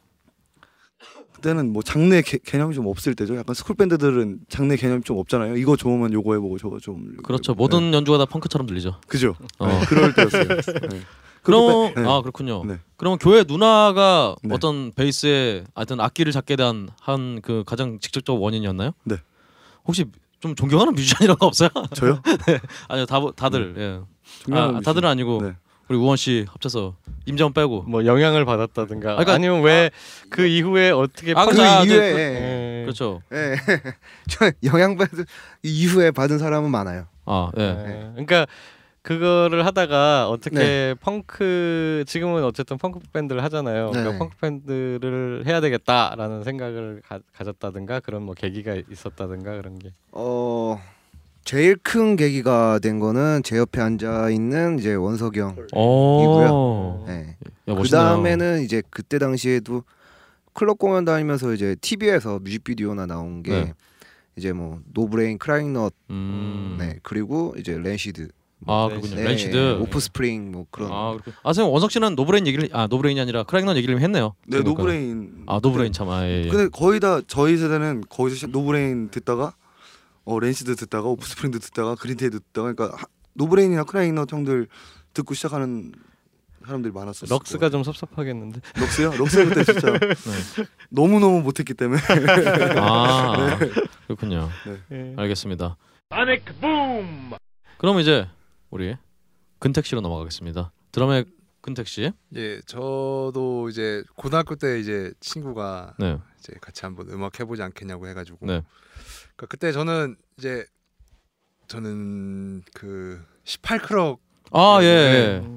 그때는 뭐 장르 개, 개념이 좀 없을 때죠. 약간 스쿨 밴드들은 장르 개념이 좀 없잖아요. 이거 좋으면 요거 해보고 저거 좀 그렇죠. 네. 모든 연주가 다 펑크처럼 들리죠. 그죠. 어. 네, 그럴 때였어요. 네. 그럼 네. 아 그렇군요. 네. 그러면 교회 누나가 네. 어떤 베이스에 하여튼 악기를 잡게 대한 한그 가장 직접적 원인이었나요? 네. 혹시 좀 존경하는 뮤지션 이런 거 없어요? 저요? 아니요 다 다들 예. 존경하는 아, 다들은 아니고 네. 우리 우원 씨 합쳐서 임재범 빼고 뭐 영향을 받았다든가 그러니까- 아니면 왜 그 이후에 어떻게 아, 그. 아, 이후에 그- 예. 그렇죠. 예. 저 영향 받은 이후에 받은 사람은 많아요. 아 예. 예. 그러니까 그거를 하다가 어떻게 네. 펑크 지금은 어쨌든 펑크 밴드를 하잖아요. 네. 그러니까 펑크 밴드를 해야 되겠다라는 생각을 가, 가졌다든가 그런 뭐 계기가 있었다든가 그런 게. 어 제일 큰 계기가 된 거는 제 옆에 앉아 있는 이제 원석이 형. 오. 네. 야, 그. 다음에는 이제 그때 당시에도 클럽 공연 다니면서 이제 TV에서 뮤직비디오나 나온 게 네. 이제 뭐 노브레인, 크라잉넛, 음. 네 그리고 이제 랜시드, 아 그렇군요. 네, 랜시드. 오프스프링 뭐 그런. 아 그렇군. 아 선생님 원석 씨는 노브레인 얘기를 아 노브레인이 아니라 크라잉넛 얘기를 했네요. 네 그러니까. 노브레인. 아 노브레인 참 아 예. 예. 근데 거의 다 저희 세대는 거기서 시- 노브레인 듣다가 어 랜시드 듣다가 오프스프링도 듣다가 그린데이도 듣다가 그러니까 하- 노브레인이나 크라잉넛 형들 듣고 시작하는 사람들이 많았었어요. 럭스가 좀 섭섭하겠는데. 럭스요? 럭스 그때 진짜 너무 너무 못했기 때문에 아 그렇군요. 예. 알겠습니다. 그럼 이제 우리 근택 씨로 넘어가겠습니다. 드럼의 근택 씨. 예, 저도 이제 고등학교 때 이제 친구가 네. 이제 같이 한번 음악 해보지 않겠냐고 해가지고. 네. 그러니까 그때 저는 이제 저는 그 18크럭 아 예. 네. 예.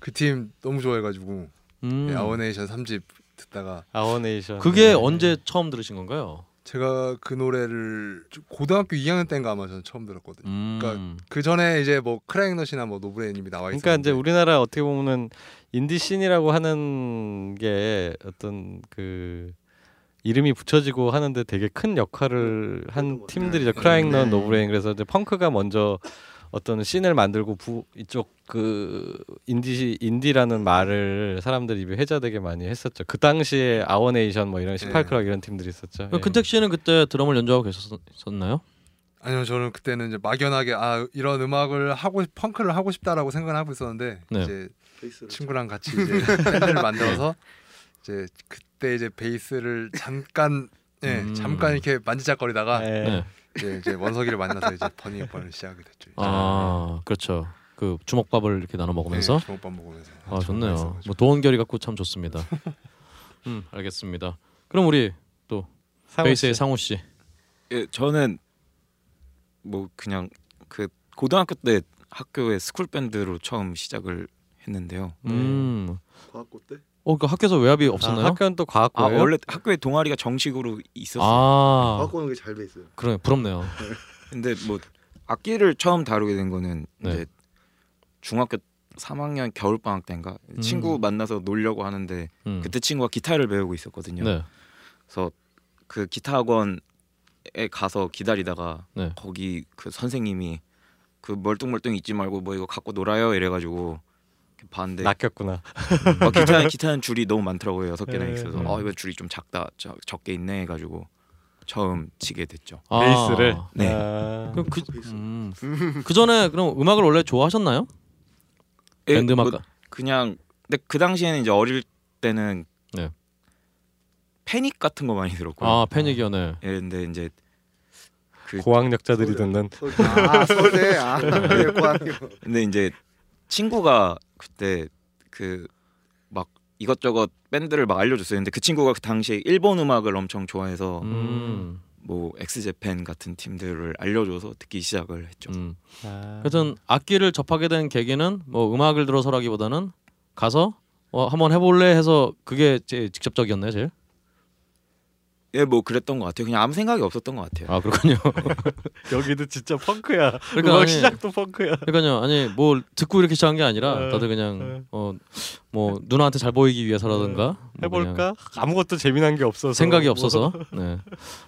그팀 너무 좋아해가지고 음. 예, 아워네이션 3집 듣다가 아워네이션. 그게 네. 언제 처음 들으신 건가요? 제가 그 노래를 좀 고등학교 2학년 때인가 아마 저는 처음 들었거든요. 음. 그러니까 그 전에 이제 뭐 크라잉넛이나 뭐 노브레인님이 나와 있었는데 그러니까 이제 우리나라 어떻게 보면은 인디 씬이라고 하는 게 어떤 그 이름이 붙여지고 하는데 되게 큰 역할을 한 팀들이죠. 크라잉넛, 네. 노브레인. 그래서 이제 펑크가 먼저 어떤 씬을 만들고 부, 이쪽 그 인디 인디라는 말을 사람들이 입에 회자되게 많이 했었죠. 그 당시에 아워네이션 뭐 이런 18크럭 이런 팀들이 있었죠. 예. 근택 씨는 그때 드럼을 연주하고 계셨었나요? 아니요 저는 그때는 이제 막연하게 아 이런 음악을 하고 싶- 펑크를 하고 싶다라고 생각을 하고 있었는데 네. 이제 친구랑 같이 이제 밴드를 만들어서 이제 그때 이제 베이스를 잠깐 예 음. 잠깐 이렇게 만지작거리다가 예. 네. 이제, 이제 원석이를 만나서 이제 버닝 번을 시작하게 됐죠. 이제. 아 그렇죠. 그 주먹밥을 이렇게 나눠 먹으면서. 네, 주먹밥 먹으면서 아 정말 좋네요. 뭐 도원결이 갖고 참 좋습니다. 음 알겠습니다. 그럼 우리 상우 베이스의 씨. 상우 씨. 예, 저는 뭐 그냥 그 고등학교 때 학교의 school 밴드로 처음 시작을 했는데요. 음. 과학고 때 어, 그 학교에서 외압이 아, 없었나요? 학교는 또아 과학고예요? 원래 학교에 동아리가 정식으로 있었어요. 아, 과학고는 게 잘 돼 있어요. 그래 부럽네요. 근데 뭐 악기를 처음 다루게 된 거는 네. 이제 중학교 3학년 겨울 방학 때인가 음. 친구 만나서 놀려고 하는데 음. 그때 친구가 기타를 배우고 있었거든요. 네. 그래서 그 기타 학원에 가서 기다리다가 네. 거기 그 선생님이 그 멀뚱멀뚱 있지 말고 뭐 이거 갖고 놀아요 이래가지고 봤는데 낚였구나. 어, 기타는 기타는 줄이 너무 많더라고요 여섯 개나 네. 있어서 음. 어 이거 줄이 좀 작다 적, 적게 있네 해가지고 처음 치게 됐죠. 아. 베이스를. 네. 아, 그럼 그, 음. 그 전에 그럼 음악을 원래 좋아하셨나요? 예, 밴드 음악. 뭐 그냥 근데 그 당시에는 이제 어릴 때는 네. 패닉 같은 거 많이 들었고요. 아 패닉이네. 예, 근데 이제 그 고학력자들이 듣는 아 서울대 아 네, 고학교. 근데 이제 친구가 그때 그 막 이것저것 밴드를 막 알려줬어요. 근데 그 친구가 그 당시에 일본 음악을 엄청 좋아해서 음. 뭐 엑스제팬 같은 팀들을 알려줘서 듣기 시작을 했죠. 음. 아, 하여튼 악기를 접하게 된 계기는 뭐 음악을 들어서라기보다는 가서 어, 한번 해볼래 해서 그게 제 직접적이었나요, 제일? 예, 뭐 그랬던 것 같아요. 그냥 아무 생각이 없었던 것 같아요. 아 그렇군요. 여기도 진짜 펑크야. 그러니까 음악 아니- 시작도 펑크야. 그러니까요. 아니 뭐 듣고 이렇게 시작한 게 아니라 어, 다들 어. 그냥 어 뭐 누나한테 잘 보이기 위해서라든가 뭐 그냥 해볼까? 아무것도 재미난 게 없어서 생각이 뭐. 없어서 네.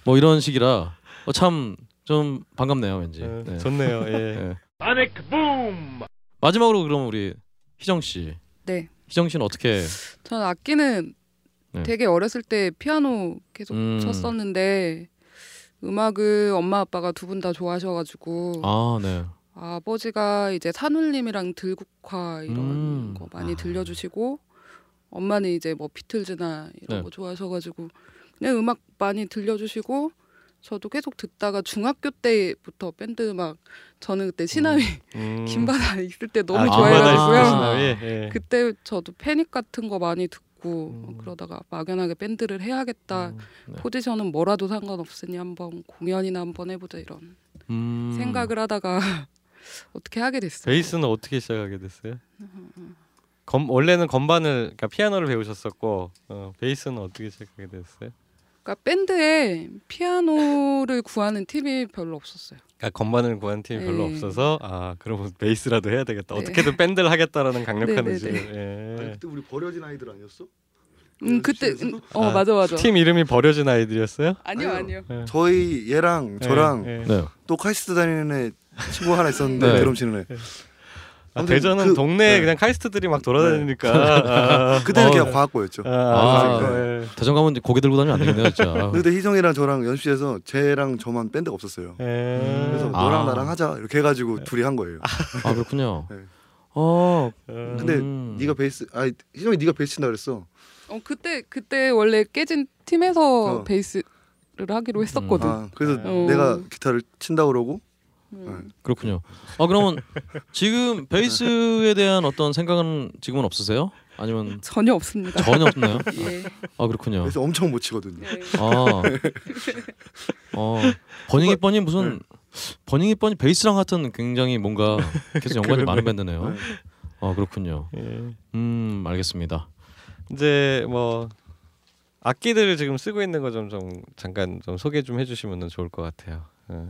뭐 이런 식이라 어, 참좀 반갑네요, 왠지. 네, 네. 좋네요. 예. 네. 마지막으로 그럼 우리 희정 씨. 네. 희정 씨는 어떻게? 저는 악기는 네. 되게 어렸을 때 피아노 계속 음. 쳤었는데 음악을 엄마 아빠가 두 분 다 좋아하셔가지고 아 네. 아버지가 이제 산울림이랑 들국화 이런 음. 거 많이 아. 들려주시고 엄마는 이제 뭐 비틀즈나 이런 네. 거 좋아하셔가지고 그냥 음악 많이 들려주시고 저도 계속 듣다가 중학교 때부터 밴드 음악 저는 그때 시나위 음. 김바다 있을 때 너무 아, 좋아해가지고요. 예. 그때 저도 패닉 같은 거 많이 듣고 음. 그러다가 막연하게 밴드를 해야겠다. 음. 네. 포지션은 뭐라도 상관없으니 한번 공연이나 한번 해보자 이런 음. 생각을 하다가 어떻게 하게 됐어요. 베이스는 어떻게 시작하게 됐어요? 검, 원래는 건반을 그러니까 피아노를 배우셨었고 어, 베이스는 어떻게 시작하게 됐어요? 그러니까 밴드에 피아노를 구하는 팀이 별로 없었어요. 그러니까 건반을 구한 팀이 별로 네. 없어서 아 그러면 베이스라도 해야 되겠다. 네. 어떻게든 밴드를 하겠다라는 강력한 네, 네, 의지를. 아니, 예. 그때 우리 버려진 아이들 아니었어? 음 그때 연습실에서? 음, 어 아, 맞아 맞아. 팀 이름이 버려진 아이들이었어요? 아니요 아니요. 아니요. 저희 얘랑 저랑 예, 예. 네. 또 카이스트 다니는 애 친구 하나 있었는데 네. 드럼 치는 애. 아, 대전은 그- 동네에 네. 그냥 카이스트들이 막 돌아다니니까. 아, 그때는 어. 그냥 과학고였죠. 아, 아, 아, 예. 대전 가면 고개 들고 다니면 안 되겠네요, 진짜. 아. 근데 희성이랑 저랑 연습실에서 쟤랑 저만 밴드가 없었어요. 예. 그래서 아. 너랑 나랑 하자 이렇게 해가지고 둘이 한 거예요. 아 그렇군요. 네. 어. 어, 근데 음. 네가 베이스, 아니 희성이 네가 베이스 친다 그랬어. 어 그때 그때 원래 깨진 팀에서 어. 베이스 를 하기로 했었거든. 아 그래서 어. 내가 기타를 친다 그러고 음. 그렇군요. 아 그러면 지금 베이스에 대한 어떤 생각은 지금은 없으세요? 아니면 전혀 없습니다. 전혀 없나요? 예. 아 그렇군요. 그래서 엄청 못 치거든요. 예. 아, 어 버닝이 뻔이 무슨 버닝이 뻔이 베이스랑 같은 굉장히 뭔가 계속 연관이 많은 밴드네요. 네. 아 그렇군요. 예. 음 알겠습니다. 이제 뭐 악기들을 지금 쓰고 있는 거 좀 좀 잠깐 좀 소개 좀 해주시면 좋을 것 같아요. 예.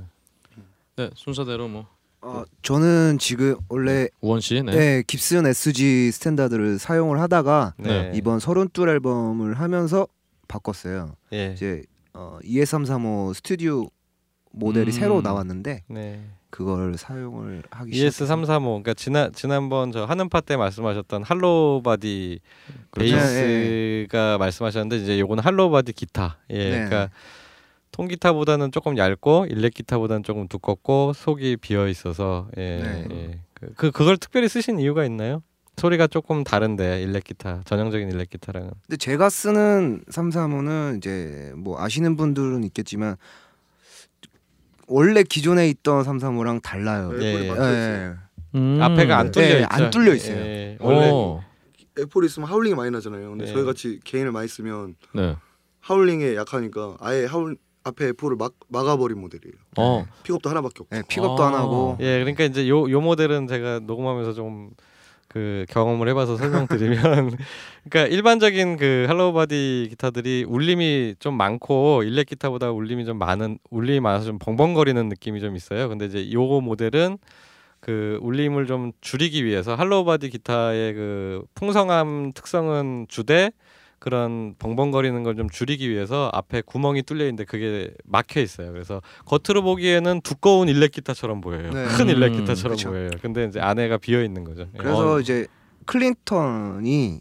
네 순서대로 뭐 어, 저는 지금 원래 우원 씨, 네. 네. 깁슨 SG 스탠다드를 사용을 하다가 네. 이번 서른둘 앨범을 하면서 바꿨어요. 예. 이제 어, ES335 스튜디오 모델이 음. 새로 나왔는데 네. 그걸 사용을 하기 ES335 그러니까 지난 지난번 저 하는 파 때 말씀하셨던 hollow body 그렇죠. 베이스가 말씀하셨는데 이제 요거는 hollow body 기타. 예. 네. 그러니까 통기타보다는 조금 얇고 일렉 기타보다는 조금 두껍고 속이 비어 있어서 예. 네. 예. 그, 그 그걸 특별히 쓰신 이유가 있나요? 소리가 조금 다른데 일렉 기타 전형적인 일렉 기타랑은 근데 제가 쓰는 335는 이제 뭐 아시는 분들은 있겠지만 원래 기존에 있던 335랑 달라요. 예, 애플이 예. 예. 음. 앞에가 안 뚫려 네, 있죠. 안 뚫려 있어요. 예. 원래 어, 애플이 있으면 하울링이 많이 나잖아요. 근데 네. 저희 같이 개인을 많이 쓰면 네. howling에 약하니까 아예 하울 앞에 F hole을 막 막아버린 모델이에요. 어, 픽업도 하나밖에 없고. 예, 픽업도 아. 안 하고 예, 그러니까 이제 요 요 모델은 제가 녹음하면서 좀 그 경험을 해봐서 설명드리면, 그러니까 일반적인 그 hollow body 기타들이 울림이 좀 많고 일렉 기타보다 울림이 좀 많은 울림이 많아서 좀 벙벙거리는 느낌이 좀 있어요. 근데 이제 요 모델은 그 울림을 좀 줄이기 위해서 hollow body 기타의 그 풍성함 특성은 주되 그런 벙벙거리는 걸 좀 줄이기 위해서 앞에 구멍이 뚫려 있는데 그게 막혀 있어요. 그래서 겉으로 보기에는 두꺼운 일렉 기타처럼 보여요. 네. 큰 일렉 음, 기타처럼 그쵸. 보여요. 근데 이제 안에가 비어 있는 거죠. 예. 그래서 어, 이제 클린턴이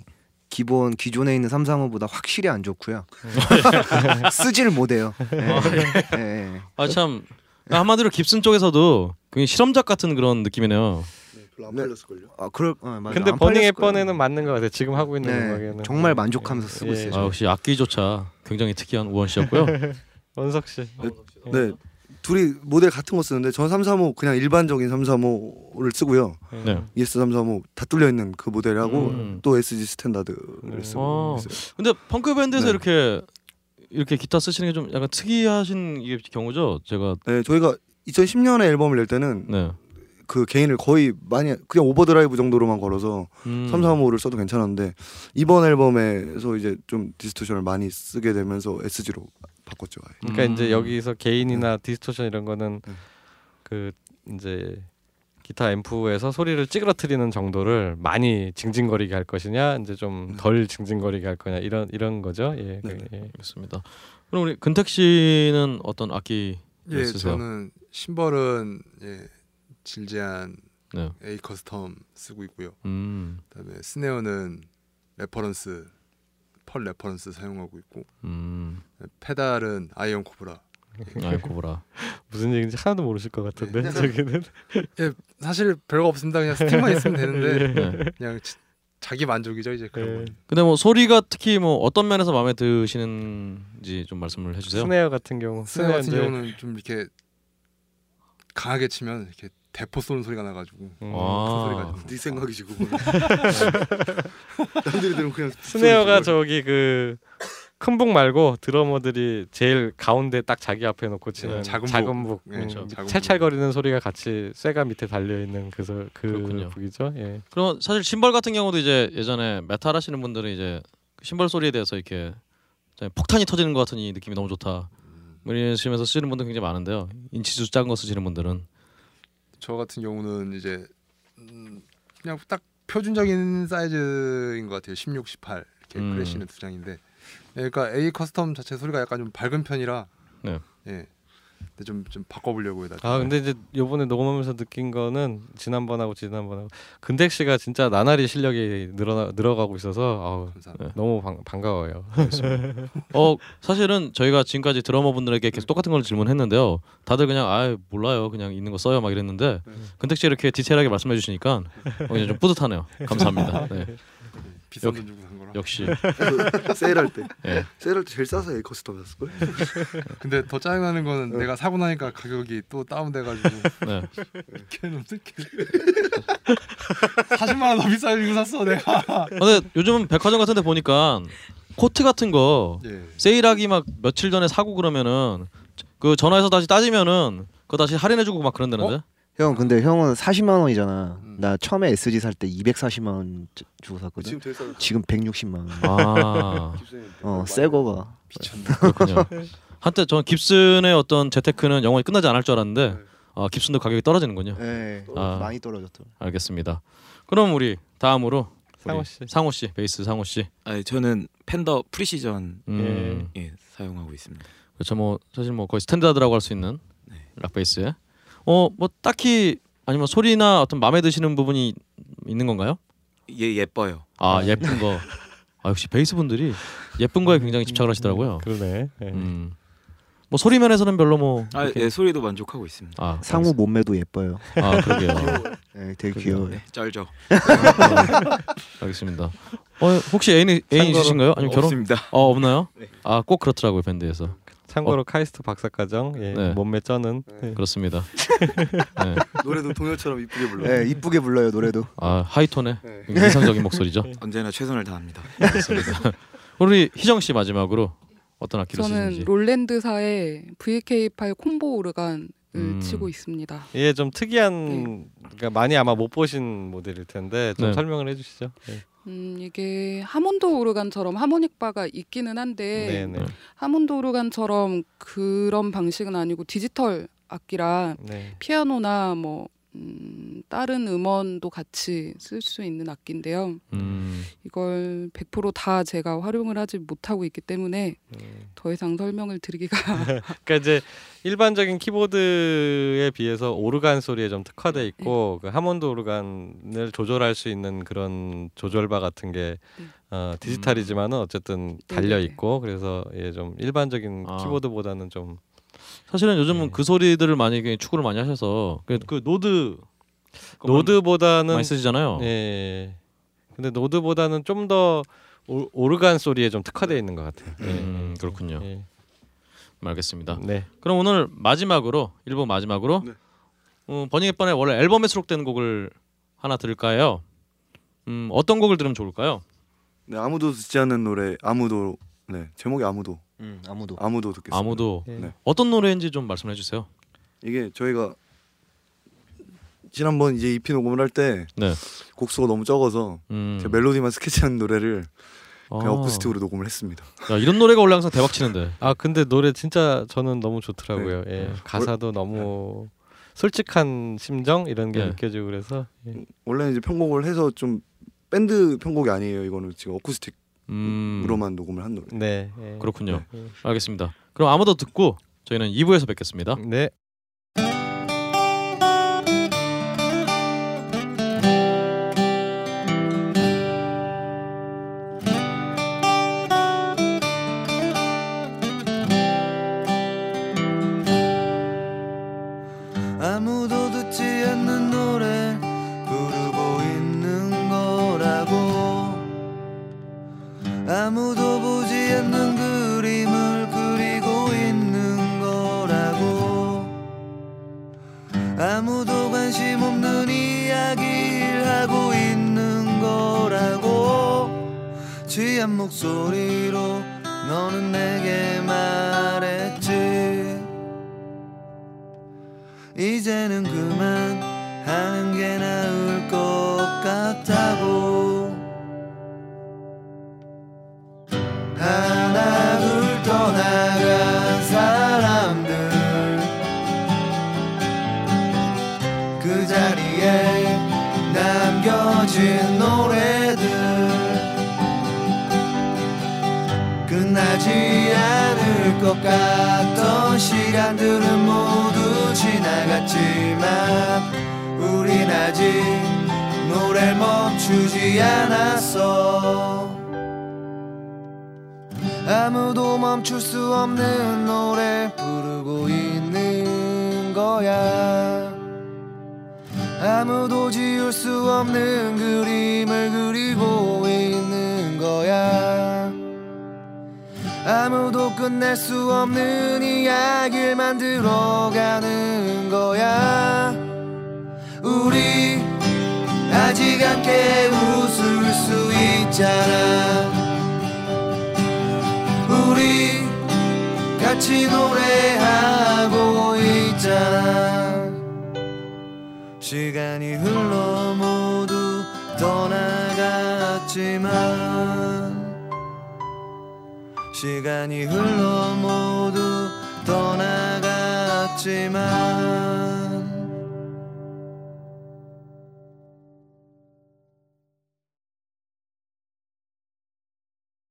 기본 기존에 있는 335보다 확실히 안 좋고요. 쓰지를 못해요. 예. 예. 아참 한마디로 깁슨 쪽에서도 굉장히 실험작 같은 그런 느낌이네요. 별로 안 네. 팔렸을걸요. 아 그럴 어, 맞아. 근데 안 버닝 팔렸을 거예요. 헵번에는 맞는 것 같아요. 지금 하고 있는 네, 음악에는 정말 만족하면서 쓰고 예. 있어요. 아, 역시 악기조차 굉장히 특이한 우원 씨였고요. 원석 씨. 네. 둘이 모델 같은 거 쓰는데 전 335 그냥 일반적인 335를 쓰고요. 네. ES 335 다 뚫려 있는 그 모델하고 음. 또 SG 스탠다드를 음. 쓰고 어. 있어요. 근데 펑크 밴드에서 네. 이렇게 이렇게 기타 쓰시는 게 좀 약간 특이하신 이게 경우죠. 제가 네, 저희가 2010년에 앨범을 낼 때는 네. 그 gain을 거의 많이 그냥 overdrive 정도로만 걸어서 음. 335를 써도 괜찮았는데 이번 앨범에서 이제 좀 distortion을 많이 쓰게 되면서 SG로 바꿨죠. 아예. 그러니까 음. 이제 여기서 gain이나 distortion 이런 거는 네. 그 이제 기타 앰프에서 소리를 찌그러뜨리는 정도를 많이 징징거리게 할 것이냐 이제 좀 네. 덜 징징거리게 할 거냐 이런 이런 거죠. 예. 그, 네. 예. 그렇습니다. 그럼 우리 근택 씨는 어떤 악기 예, 쓰세요? 저는 심벌은 예, 질젼 네. A Custom 쓰고 있고요. 음. 그다음에 snare는 Reference 펄 Reference 사용하고 있고 음. 페달은 Iron Cobra. 아이고 보라. 무슨 얘기인지 하나도 모르실 것 같은데 네. 저기는 예, 사실 별거 없습니다. 그냥 스틱만 있으면 되는데 네. 그냥 지- 자기 만족이죠 이제 그런 예. 건. 근데 뭐 소리가 특히 뭐 어떤 면에서 마음에 드시는지 좀 말씀을 해주세요. snare 같은 경우 snare 같은 경우는 좀 이렇게 강하게 치면 이렇게 대포 쏘는 소리가 나가지고 음, 아. 큰 소리가 좀. 네 생각이지 그거는. 남들이 들으면 그냥 snare가 저기 그 큰 북 말고 드러머들이 제일 가운데 딱 자기 앞에 놓고 치는 네, 작은 작은 북. 북, 네, 작은 찰찰거리는 소리가 같이 쇠가 밑에 달려 있는 그그 그렇군요. 북이죠. 예. 그럼 사실 심벌 같은 경우도 이제 예전에 메탈 하시는 분들은 이제 그 심벌 소리에 대해서 이렇게 폭탄이 터지는 것 같은 이 느낌이 너무 좋다. 뭐 이러시면서 쓰시는 분들 굉장히 많은데요. 인치수 작은 거 쓰시는 분들은 저 같은 경우는 이제 음, 그냥 딱 표준적인 사이즈인 것 같아요. 16, 18 이렇게 음. crash는 두 장인데, 예, 그러니까 A Custom 자체 소리가 약간 좀 밝은 편이라, 네. 예, 근데 좀 좀 바꿔보려고 해요. 아 근데 이제 요번에 녹음하면서 느낀 거는 지난번하고 지난번하고 근택 씨가 진짜 나날이 실력이 늘어나 늘어가고 있어서 아우. 너무 반, 반가워요. 어 사실은 저희가 지금까지 드러머 분들에게 계속 똑같은 걸 질문했는데요. 다들 그냥 아 몰라요, 그냥 있는 거 써요 막 이랬는데 근택 씨 이렇게 디테일하게 말씀해 주시니까 어, 이제 좀 뿌듯하네요. 감사합니다. 네, 비싼 여기- 돈 주고. 역시 세일할 때. 예. 세일할 때 제일 싸서 Custom 샀을 걸. 근데 더 짜증나는 거는 어. 내가 사고 나니까 가격이 또 다운돼가지고 네. 걔는 어떻게 40만 원 더 비싸게 샀어 내가. 아, 근데 요즘은 백화점 같은데 보니까 코트 같은 거 예. 세일하기 막 며칠 전에 사고 그러면은 그 전화해서 다시 따지면은 그거 다시 할인해주고 막 그런다는데. 형 근데 형은 40만 원이잖아. 음. 나 처음에 SG 살 때 240만 원 주- 주고 샀거든. 지금 싸. 지금 160만 원. 아 어, 새 거가. 미쳤네. 그렇군요. 한때 저는 깁슨의 어떤 재테크는 영원히 끝나지 않을 줄 알았는데 아 깁슨도 가격이 떨어지는군요. 네. 아. 많이 떨어졌더라. 알겠습니다. 그럼 우리 다음으로 우리 상호 씨. 상호 씨 베이스 상호 씨. 아, 저는 펜더 프리시전 음, 예, 사용하고 있습니다. 그렇죠. 뭐 사실 뭐 거의 스탠다드라고 할 수 있는 네. 락 베이스. 어 뭐 딱히 아니면 소리나 어떤 마음에 드시는 부분이 있는 건가요? 예 예뻐요. 아 예쁜 거. 아 역시 베이스 분들이 예쁜 거에 굉장히 집착을 하시더라고요. 그러네. 예. 음. 뭐 소리 면에서는 별로 뭐. 아, 이렇게- 예, 소리도 만족하고 있습니다. 아 상우 몸매도 예뻐요. 아 그러게요. 네, 되게 귀여워요. 네, 쩔죠. 알겠습니다. 어 혹시 애인 애인 참고로 있으신가요? 아니면 결혼? 없습니다. 어 없나요? 네. 아꼭 그렇더라고요 밴드에서. 참고로 카이스트 박사과정 예, 네. 몸매 쩌는 예. 그렇습니다. 네. 노래도 동요처럼 이쁘게 불러. 네, 이쁘게 불러요 노래도. 아 하이톤의 네. 인상적인 목소리죠. 언제나 최선을 다합니다. 우리 희정 씨 마지막으로 어떤 악기를 저는 쓰시는지. 롤랜드사의 VK8 콤보 오르간을 음. 치고 있습니다. 이게 좀 특이한 그러니까 많이 아마 못 보신 모델일 텐데 좀 네. 설명을 해주시죠. 예. 음, 이게 하몬드 오르간처럼 하모닉 바가 있기는 한데 네, 네, 하몬드 오르간처럼 그런 방식은 아니고 디지털 악기라 네. 피아노나 뭐 음, 다른 음원도 같이 쓸 수 있는 악기인데요. 음, 이걸 100%다 제가 활용을 하지 못하고 있기 때문에 더 이상 설명을 드리기가 그러니까 이제 일반적인 키보드에 비해서 오르간 소리에 좀 특화돼 있고 그 하몬드 오르간을 조절할 수 있는 그런 조절바 같은 게 네. 어, 디지털이지만은 어쨌든 네, 달려 네, 네. 있고 그래서 예, 좀 일반적인 아. 키보드보다는 좀 사실은 요즘은 네. 그 소리들을 많이 그 추구를 많이 하셔서 그, 그 노드 노드보다는 많이 쓰시잖아요. 예. 근데 노드보다는 좀 더 오르간 소리에 좀 특화돼 있는 것 같아요. 예. 음, 그렇군요. 예. 알겠습니다. 네. 그럼 오늘 마지막으로 일부 마지막으로 네. 어, 버닝헵번의 원래 앨범에 수록된 곡을 하나 들을까요? 음, 어떤 곡을 들으면 좋을까요? 네 아무도 듣지 않는 노래 아무도 네 제목이 아무도 음, 아무도. 아무도 듣겠습니다. 아무도 예. 네. 어떤 노래인지 좀 말씀해 주세요. 이게 저희가 지난번 이제 EP 녹음을 할 때 네. 곡수가 너무 적어서 음. 제가 멜로디만 스케치한 노래를 그냥 아. 어쿠스틱으로 녹음을 했습니다. 야, 이런 노래가 원래 항상 대박 치는데. 아 근데 노래 진짜 저는 너무 좋더라고요. 예. 가사도 너무 솔직한 심정 이런 게 네. 느껴지고 그래서 예. 원래 이제 편곡을 해서 좀 밴드 편곡이 아니에요. 이거는 지금 음. 어쿠스틱 으로만 녹음을 한 노래. 네. 예. 그렇군요. 네. 알겠습니다. 그럼 아무도 듣고 저희는 2부에서 뵙겠습니다. 네.